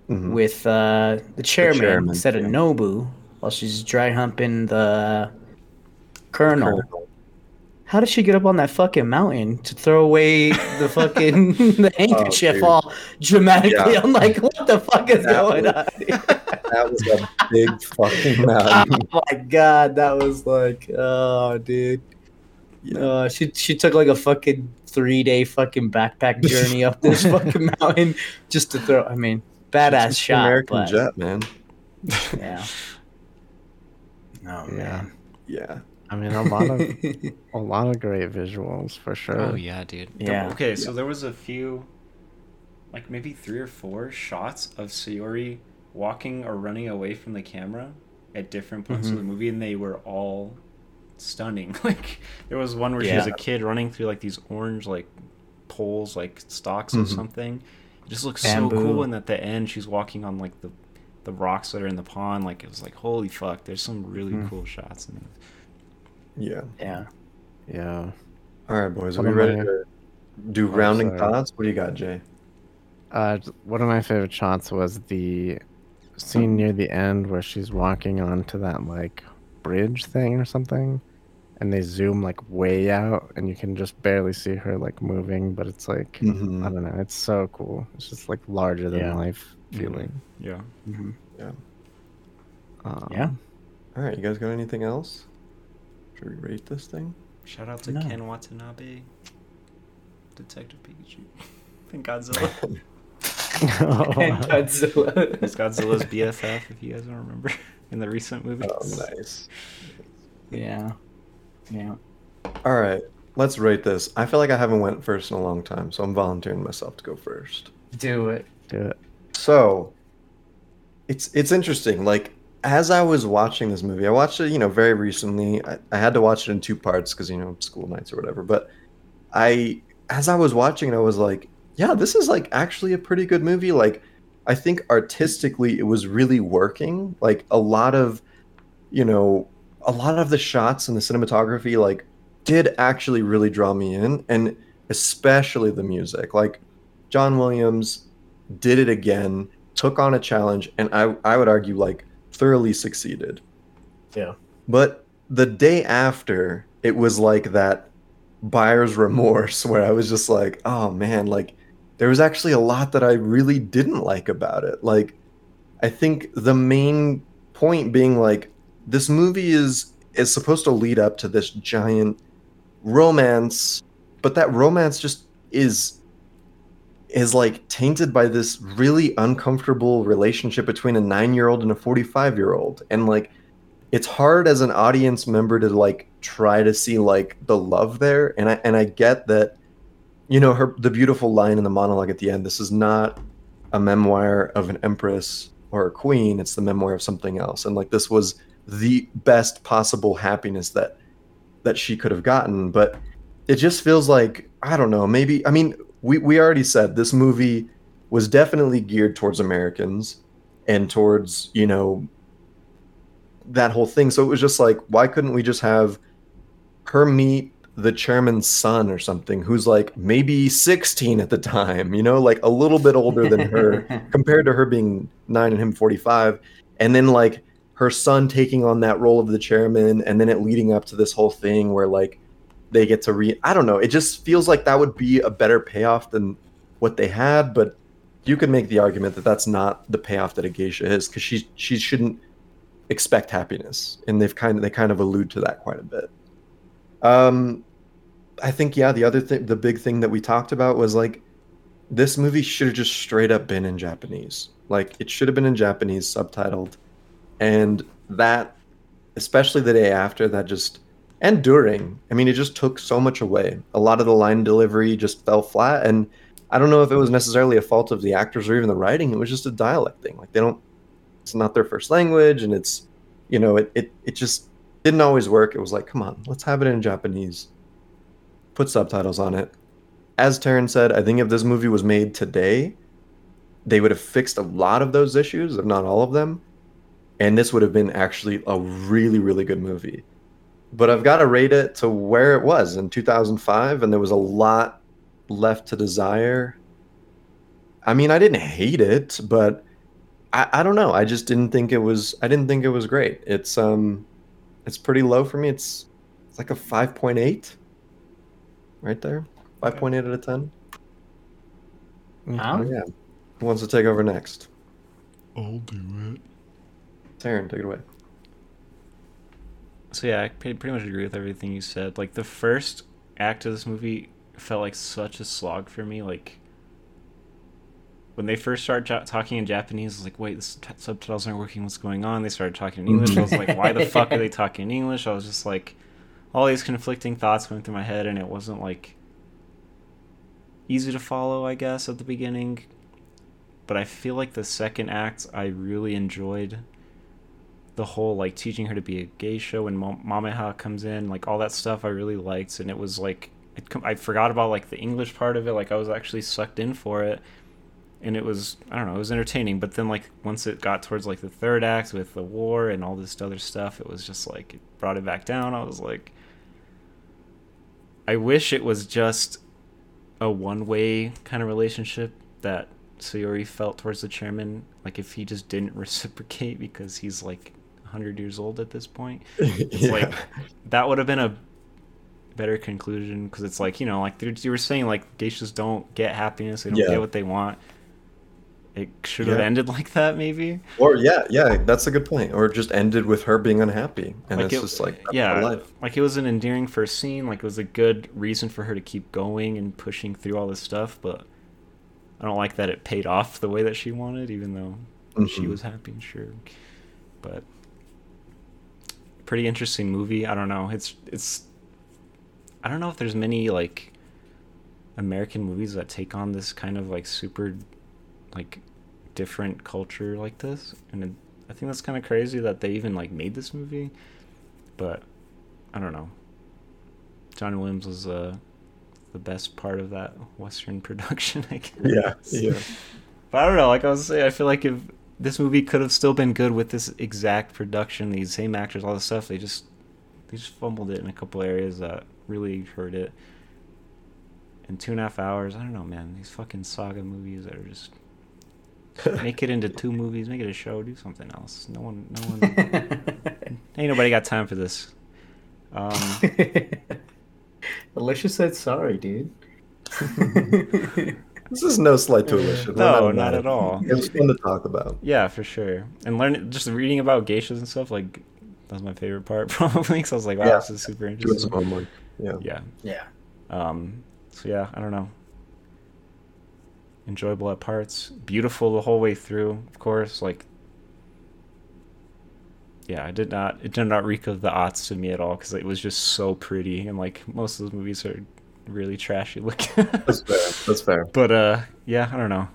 Mhm. with uh, the chairman, chairman, instead of yeah. Nobu, while she's dry humping the colonel. Colonel. How did she get up on that fucking mountain to throw away the fucking the handkerchief dude. all dramatically? Yeah. I'm like, what the fuck is That going was- on? That was a big fucking mountain. oh my god, that was like, oh dude. Yeah. Uh, she she took like a fucking three day fucking backpack journey up this fucking mountain just to throw. I mean, badass It's the shot, American but jet, man. yeah. Oh Yeah. man. Yeah. I mean, a lot of a lot of great visuals for sure. Oh yeah, dude. Yeah. okay, so there was a few, like maybe three or four shots of Sayuri walking or running away from the camera at different points Mhm. of the movie, and they were all stunning. Like there was one where she was a kid running through like these orange like poles, like stalks of Mhm. something. It just looks Bamboo. so cool. And at the end, she's walking on like the the rocks that are in the pond. Like it was like holy fuck. There's some really Mhm. cool shots in it. Yeah. Yeah. Yeah. All right, boys. Are What we ready I- to do Oh, rounding sorry. thoughts? What do you got, Jay? Uh, j- one of my favorite shots was the scene near the end where she's walking onto that like bridge thing or something, and they zoom like way out, and you can just barely see her like moving, but it's like Mhm. I don't know, it's so cool. It's just like larger than Yeah. life feeling. Yeah. Mhm. Um, Yeah. All right, you guys got anything else? Should we rate this thing? Shout out to No. Ken Watanabe, Detective Pikachu, and Godzilla. And Godzilla. It's Godzilla's BFF, if you guys don't remember, in the recent movies. Oh, nice. yeah. Yeah. All right, let's rate this. I feel like I haven't went first in a long time, so I'm volunteering myself to go first. Do it. Do it. So, it's it's interesting. Like as I was watching this movie, I watched it, you know, very recently. I, I had to watch it in two parts because you know school nights or whatever. But I, as I was watching it, I was like, yeah, this is like actually a pretty good movie. Like, I think artistically it was really working. Like a lot of, you know, a lot of the shots and the cinematography like did actually really draw me in, and especially the music. Like John Williams did it again, took on a challenge, and I I would argue like thoroughly succeeded. Yeah. But the day after, it was like that buyer's remorse where I was just like, oh man, like there was actually a lot that I really didn't like about it. Like I think the main point being like this movie is is supposed to lead up to this giant romance, but that romance just is is like tainted by this really uncomfortable relationship between a 9-year-old and a 45-year-old and like it's hard as an audience member to like try to see like the love there. And I and I get that you know her the beautiful line in the monologue at the end this is not a memoir of an empress or a queen it's the memoir of something else. And like this was the best possible happiness that that she could have gotten but it just feels like I don't know maybe I mean we we already said this movie was definitely geared towards Americans and towards you know that whole thing. So it was just like why couldn't we just have her meet the chairman's son or something who's like maybe 16 at the time you know like a little bit older than her compared to her being 9 and him 45 and then like her son taking on that role of the chairman and then it leading up to this whole thing where like they get to re I don't know. It just feels like that would be a better payoff than what they had but you could make the argument that that's not the payoff that a geisha is because she she shouldn't expect happiness. And they've kind of they kind of allude to that quite a bit. Um i think yeah the other thing the big thing that we talked about was like this movie should have just straight up been in japanese. Like it should have been in japanese subtitled and that especially the day after that just and during i mean it just took so much away a lot of the line delivery just fell flat and I don't know if it was necessarily a fault of the actors or even the writing. It was just a dialect thing. Like they don't, it's not their first language, and it's, you know, it it, it just didn't always work. It was like, come on, let's have it in Japanese. Put subtitles on it. As Taryn said, I think if this movie was made today, they would have fixed a lot of those issues, if not all of them, and this would have been actually a really really good movie. But I've got to rate it to where it was in 2005, and there was a lot left to desire. I mean, I didn't hate it, but I, I don't know. I just didn't think it was. I didn't think it was great. It's um, it's pretty low for me. It's it's like a five point eight, right there. Five point eight out of ten. Huh? Oh, yeah. Who wants to take over next? I'll do it. Taryn, take it away. So yeah, I pretty, much agree with everything you said. Like the first act of this movie felt like such a slog for me. Like when they first started ja- talking in Japanese, I was like, wait, the sub- subtitles aren't working. What's going on? They started talking in English. I was like, why the fuck are they talking in English? I was just like, all these conflicting thoughts going through my head, and it wasn't like easy to follow, I guess, at the beginning. But I feel like the second act I really enjoyed the whole like teaching her to be a geisha when Mo- Mameha comes in, like all that stuff I really liked, and it was like it com- I forgot about like the English part of it, like I was actually sucked in for it, and it was I don't know, it was entertaining. But then like once it got towards like the third act with the war and all this other stuff, it was just like it brought it back down. I was like, I wish it was just a one way kind of relationship that Sayuri felt towards the chairman. Like if he just didn't reciprocate because he's like 100 years old at this point. It's Yeah. like that would have been a better conclusion because it's like, you know, like you were saying, like geishas don't get happiness, they don't Yeah. get what they want. It should have Yeah. ended like that, maybe. Or yeah, yeah, that's a good point. Or just ended with her being unhappy, and Like it's it- just like yeah, like it was an endearing first scene. Like it was a good reason for her to keep going and pushing through all this stuff. But I don't like that it paid off the way that she wanted, even though she Mhm. was happy. Sure, but pretty interesting movie. I don't know. It's it's. I don't know if there's many like American movies that take on this kind of like super, like, different culture like this, and it, I think that's kind of crazy that they even like made this movie. But I don't know. John Williams was uh, the best part of that Western production, I guess. Yeah, yeah. But I don't know. Like I was saying, I feel like if this movie could have still been good with this exact production, these same actors, all this stuff, they just they just fumbled it in a couple areas that really hurt it. In two and a half hours, I don't know, man. These fucking saga movies that are just make it into two movies, make it a show, do something else. No one, no one, ain't nobody got time for this. Um, Alicia said sorry, dude. This is no slight to Alicia. No, mad not at all. It was fun to talk about. Yeah, for sure. And learning, just reading about geishas and stuff, like that's my favorite part probably. Because I was like, wow, Yeah. this is super Doing interesting. some homework. Yeah. Yeah. yeah. Um. So yeah, I don't know. Enjoyable at parts, beautiful the whole way through. Of course, like. Yeah, I did not. It did not reek of the aughts to me at all because it was just so pretty, and like most of those movies are really trashy looking. That's fair. That's fair. But uh, yeah, I don't know.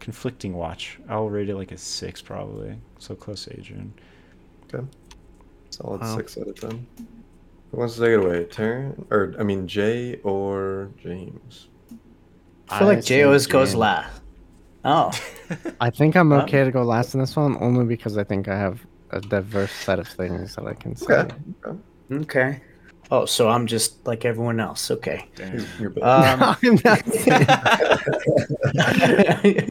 Conflicting watch. I'll rate it like a six probably. So close to Adrian. Okay. Solid Wow. six out of ten. Who wants to take it away? Taryn? Or I mean Jay or James? I feel like I Jay think always goes James. last. Oh. I think I'm okay to go last in this one, only because I think I have a diverse set of things that I can say. Okay. okay. Okay. Oh, so I'm just like everyone else. Okay. Damn. You're bad. Um, I'm not saying-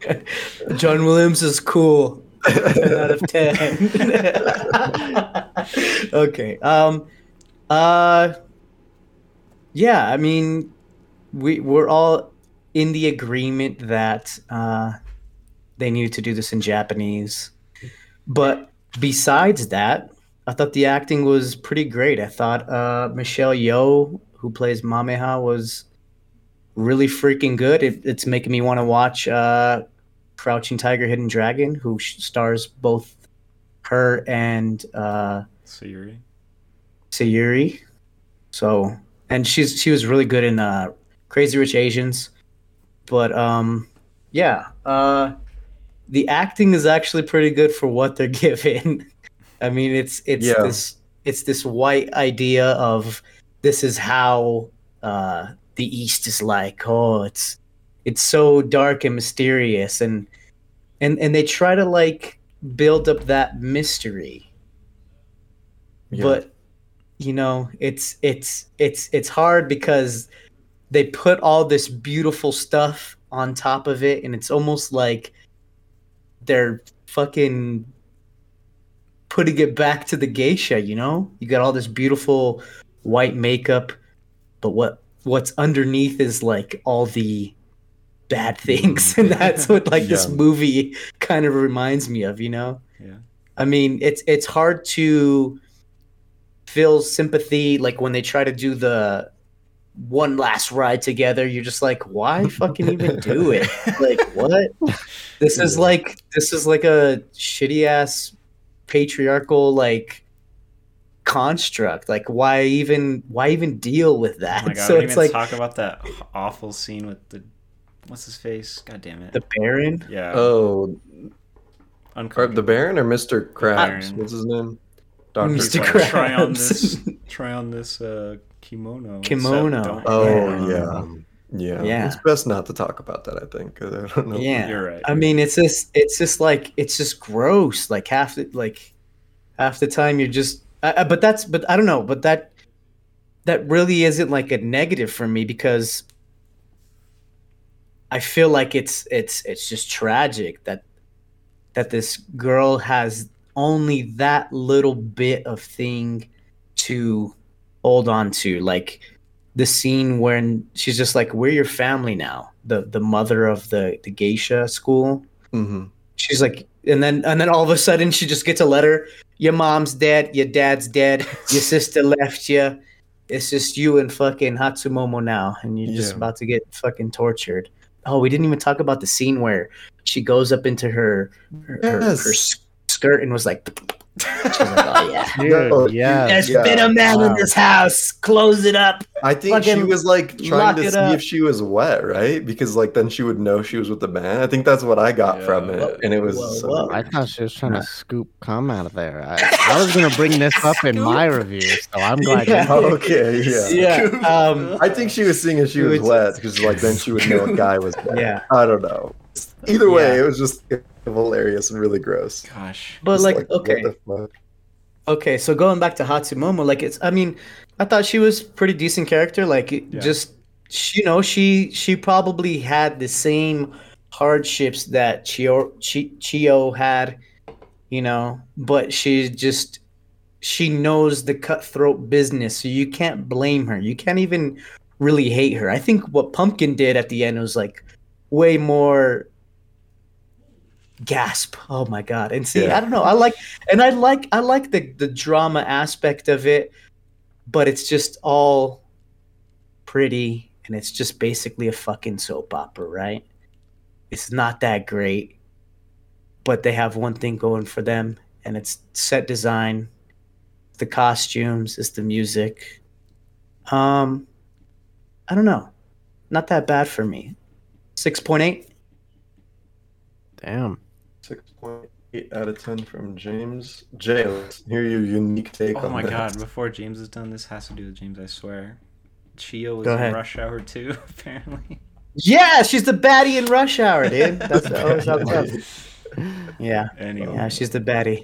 John Williams is cool. 10 out of 10. okay. Um uh yeah, I mean we we're all in the agreement that uh they needed to do this in Japanese. But besides that, I thought the acting was pretty great. I thought uh Michelle Yeoh, who plays Mameha, was really freaking good. It, it's making me want to watch uh, Crouching Tiger, Hidden Dragon, who stars both her and uh, Sayuri. Sayuri. So, and she's she was really good in uh, Crazy Rich Asians. but um, yeah. Uh, the acting is actually pretty good for what they're given. I mean, it's it's Yeah. this it's this white idea of this is how uh, the East is like. Oh, it's it's so dark and mysterious, and and and they try to like build up that mystery, Yeah. but you know, it's it's it's it's hard because they put all this beautiful stuff on top of it, and it's almost like they're fucking putting it back to the geisha, you know? You got all this beautiful white makeup, but what what's underneath is like all the bad mm-hmm. things. And that's what like this movie kind of reminds me of, you know? Yeah. I mean, it's it's hard to feel sympathy like when they try to do the one last ride together. You're just like, why fucking even do it? Like what? This is like this is like a shitty ass patriarchal like construct. Like why even why even deal with Oh that? my god, so it's like talk about that awful scene with the what's his face? God damn it. the Baron. yeah. Oh, or the Baron or Mr. Krabs? What's his name? Mr. Like, Krabs. Try on this. Try on this uh, kimono. Kimono. Oh Yeah. yeah. Yeah, Yeah. It's best not to talk about that. I think. I don't know. Yeah. You're right. I mean, it's just it's just like it's just gross. Like half the like half the time you're just. Uh, uh, but that's but I don't know. But that that really isn't like a negative for me because I feel like it's it's it's just tragic that that this girl has only that little bit of thing to hold on to like the scene when she's just like we're your family now. The the mother of the the geisha school. Hmm she's like and then and then all of a sudden she just gets a letter. Your mom's dead. Your dad's dead. Your sister left you it's just you and fucking hatsumomo now and you're just Yeah. about to get fucking tortured. Oh we didn't even talk about the scene where she goes up into her her, her, her skirt and was like like oh yeah Dude, No, yeah. there's Yeah. been a man in this house close it up I think she was like trying to see up. if she was wet, right? Because like then she would know she was with the man. I think that's what I got Yeah. from it, and it was. Whoa, so whoa. weird. I thought she was trying to scoop cum out of there. I, I was gonna bring this up in my review, so I'm glad. Yeah. you okay, yeah. yeah um I think she was seeing if she was wet because like then she would know a guy was wet. yeah I don't know. Either way, Yeah. it was just hilarious and really gross. Gosh. but Just like what okay the fuck? Okay, so going back to Hatsumomo, like it's I mean, I thought she was pretty decent character. Like Yeah. just she, you know, she she probably had the same hardships that Chiyo Chi, Chiyo had, you know, but she just she knows the cutthroat business, so you can't blame her. You can't even really hate her. I think what Pumpkin did at the end was like way more gasp. Oh my god. And see Yeah. i don't know. I like and i like i like the the drama aspect of it but it's just all pretty and it's just basically a fucking soap opera right? It's not that great but they have one thing going for them and it's set design the costumes it's the music. Um i don't know. Not that bad for me. 6.8 Damn. Six point eight out of ten from James. Jay, let's hear your unique take Oh on my that. god, before James is done, this has to do with James, I swear. Chiyo was Go in. Rush Hour too, apparently. Yeah, she's the baddie in Rush Hour, dude. That's always how it goes. Yeah, Anyway. yeah, she's the baddie.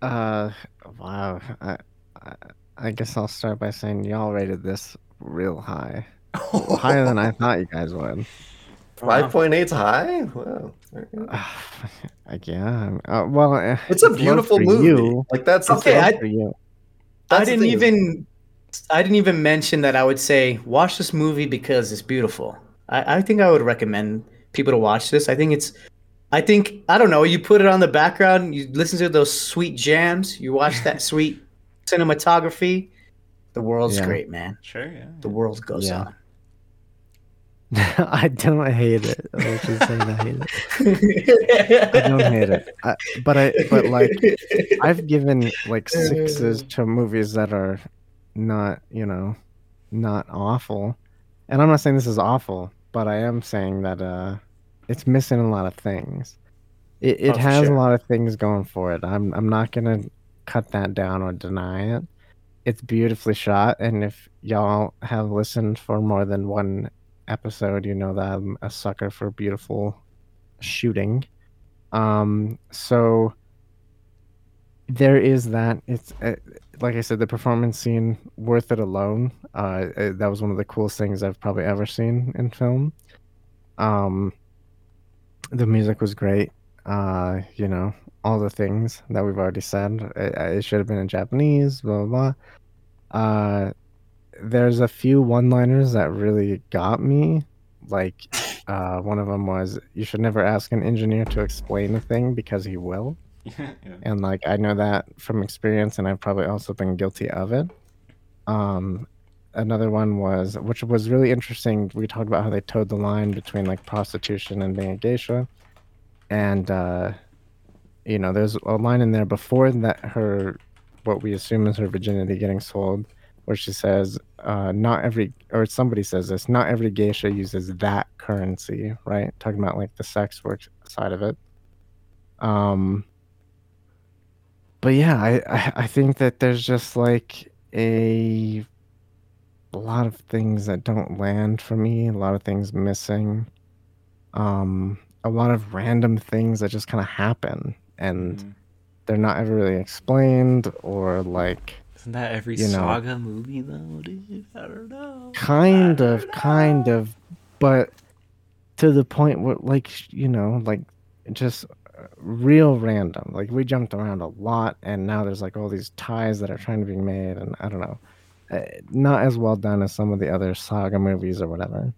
Uh, wow. I, I, I guess I'll start by saying y'all rated this real high, higher than I thought you guys would. Five point eight's high. Wow. Like, yeah. Uh, well, uh, It's a beautiful for movie. You. Like that's Okay. I- For you. I That's the didn't even, I didn't even mention that I would say watch this movie because it's beautiful. I, I think I would recommend people to watch this. I think it's, I think I don't know. You put it on the background, you listen to those sweet jams, you watch that sweet cinematography. The world's Yeah. great, man. Sure, yeah. The world goes Yeah. on. I don't hate it. Which is saying I hate it. I don't hate it. I, but I, but like, I've given like sixes to movies that are not, you know, not awful. And I'm not saying this is awful, but I am saying that uh, it's missing a lot of things. It it Oh, has sure. a lot of things going for it. I'm I'm not gonna cut that down or deny it. It's beautifully shot, and if y'all have listened for more than one episode, you know that I'm a sucker for beautiful shooting. Um, so there is that. It's uh, like I said, the performance scene worth it alone. Uh, uh, that was one of the coolest things I've probably ever seen in film. Um, the music was great. Uh, you know, all the things that we've already said. It, it should have been in Japanese. Blah blah. blah. Uh, there's a few one-liners that really got me. Like, uh, one of them was, "You should never ask an engineer to explain a thing because he will." yeah. and like I know that from experience, and I've probably also been guilty of it. Um, another one was, which was really interesting. We talked about how they towed the line between like prostitution and being a geisha, and uh, you know, there's a line in there before that her, what we assume is her virginity getting sold, where she says, uh, "Not every," or somebody says this, "Not every geisha uses that currency," right? Talking about like the sex work side of it. Um, but yeah, I, I I think that there's just like a a lot of things that don't land for me, a lot of things missing. Um a lot of random things that just kind of happen and Mhm. they're not ever really explained or like Isn't that every you know. saga movie though, dude? I don't know. kind of don't kind know. of but to the point where like you know like just uh, real random like we jumped around a lot and now there's like all these ties that are trying to be made and i don't know uh, not as well done as some of the other saga movies or whatever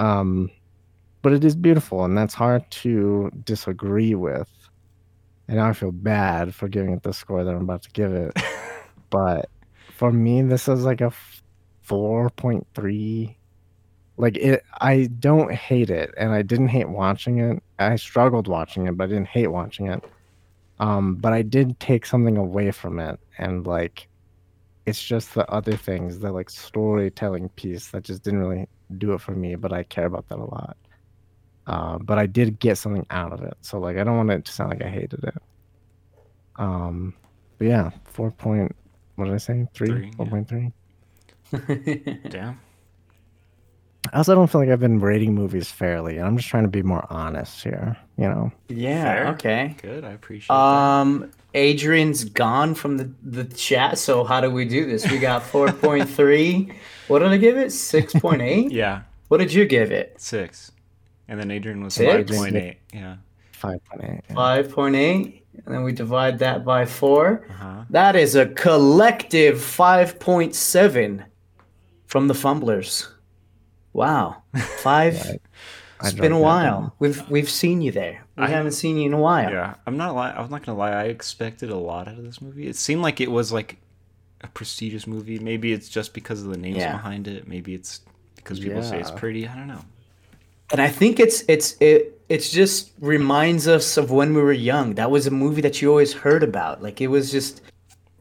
um but it is beautiful and that's hard to disagree with and i feel bad for giving it the score that i'm about to give it but for me this is like a 4.3 like it i don't hate it and i didn't hate watching it. I struggled watching it but i didn't hate watching it. Um but i did take something away from it and like it's just the other things the like storytelling piece that just didn't really do it for me but i care about that a lot. Uh, but i did get something out of it so like i don't want it to sound like i hated it. Um but yeah 4 point what did i say 3 Three, yeah. 4.3 Damn. I also don't feel like I've been rating movies fairly, and I'm just trying to be more honest here. You know, yeah. Fair. Okay. Good. I appreciate that. Um, Adrian's gone from the the chat. So how do we do this? We got four point three. What did I give it? Six point eight. Yeah, What did you give it? six. And then Adrian was Six? five point eight. Yeah. five point eight. Five point eight, and then we divide that by four. Uh huh. That is a collective five point seven from the Fumblers. Wow, five. Right. I It's dropped been a while. down. We've we've seen you there. We I- haven't seen you in a while. Yeah. I'm not lie. I'm not gonna lie. I expected a lot out of this movie. It seemed like it was like a prestigious movie. Maybe it's just because of the names Yeah. behind it. Maybe it's because people say it's pretty. I don't know. And I think it's it's it it's just reminds us of when we were young. That was a movie that you always heard about. Like it was just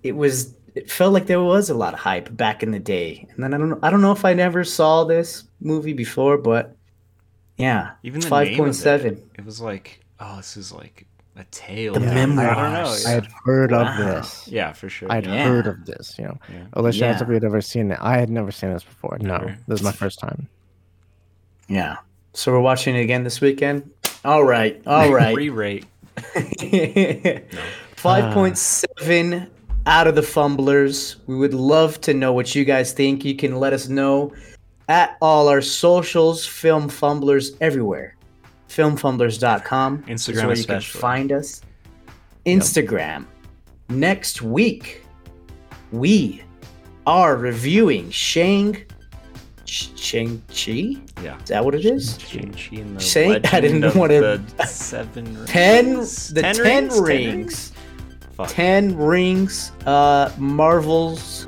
it was it felt like there was a lot of hype back in the day. And then I don't know I don't know if I never saw this movie before, but yeah. Even the five name point of seven. It, it was like, oh, this is like a tale. The I don't know. memoirs. I had heard Wow. of this. Yeah, for sure. I'd Yeah. heard of this. You know, Yeah. Alicia, Yeah. yeah. if you had ever seen it, I had never seen this before. No, this is my first time. Yeah. So we're watching it again this weekend? All right. All right. Re-rate. 5.7 out of the fumblers. We would love to know what you guys think. You can let us know at all our socials, Film Fumblers everywhere. Filmfumblers.com. is Instagram where you can find us. Instagram. Next week, we are reviewing Shang Shang-Chi? Yeah. Is that what it is? Shang-Chi and the Say- I didn't of wanna- the seven rings. Ten the ten, rings? rings. Fuck. 10 rings uh marvel's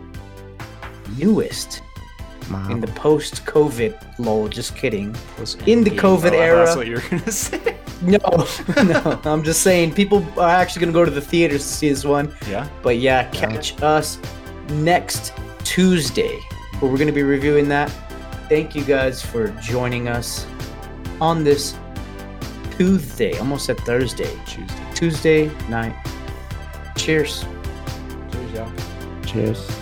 newest Wow. in the post-covid lol just kidding Was in the COVID Oh, era. That's what you were gonna say. no no i'm just saying people are actually gonna go to the theaters to see this one Yeah. but yeah catch us next tuesday where we're gonna be reviewing that thank you guys for joining us on this Tuesday, almost at Thursday, Tuesday. Tuesday night. Cheers. Cheers, y'all. Cheers.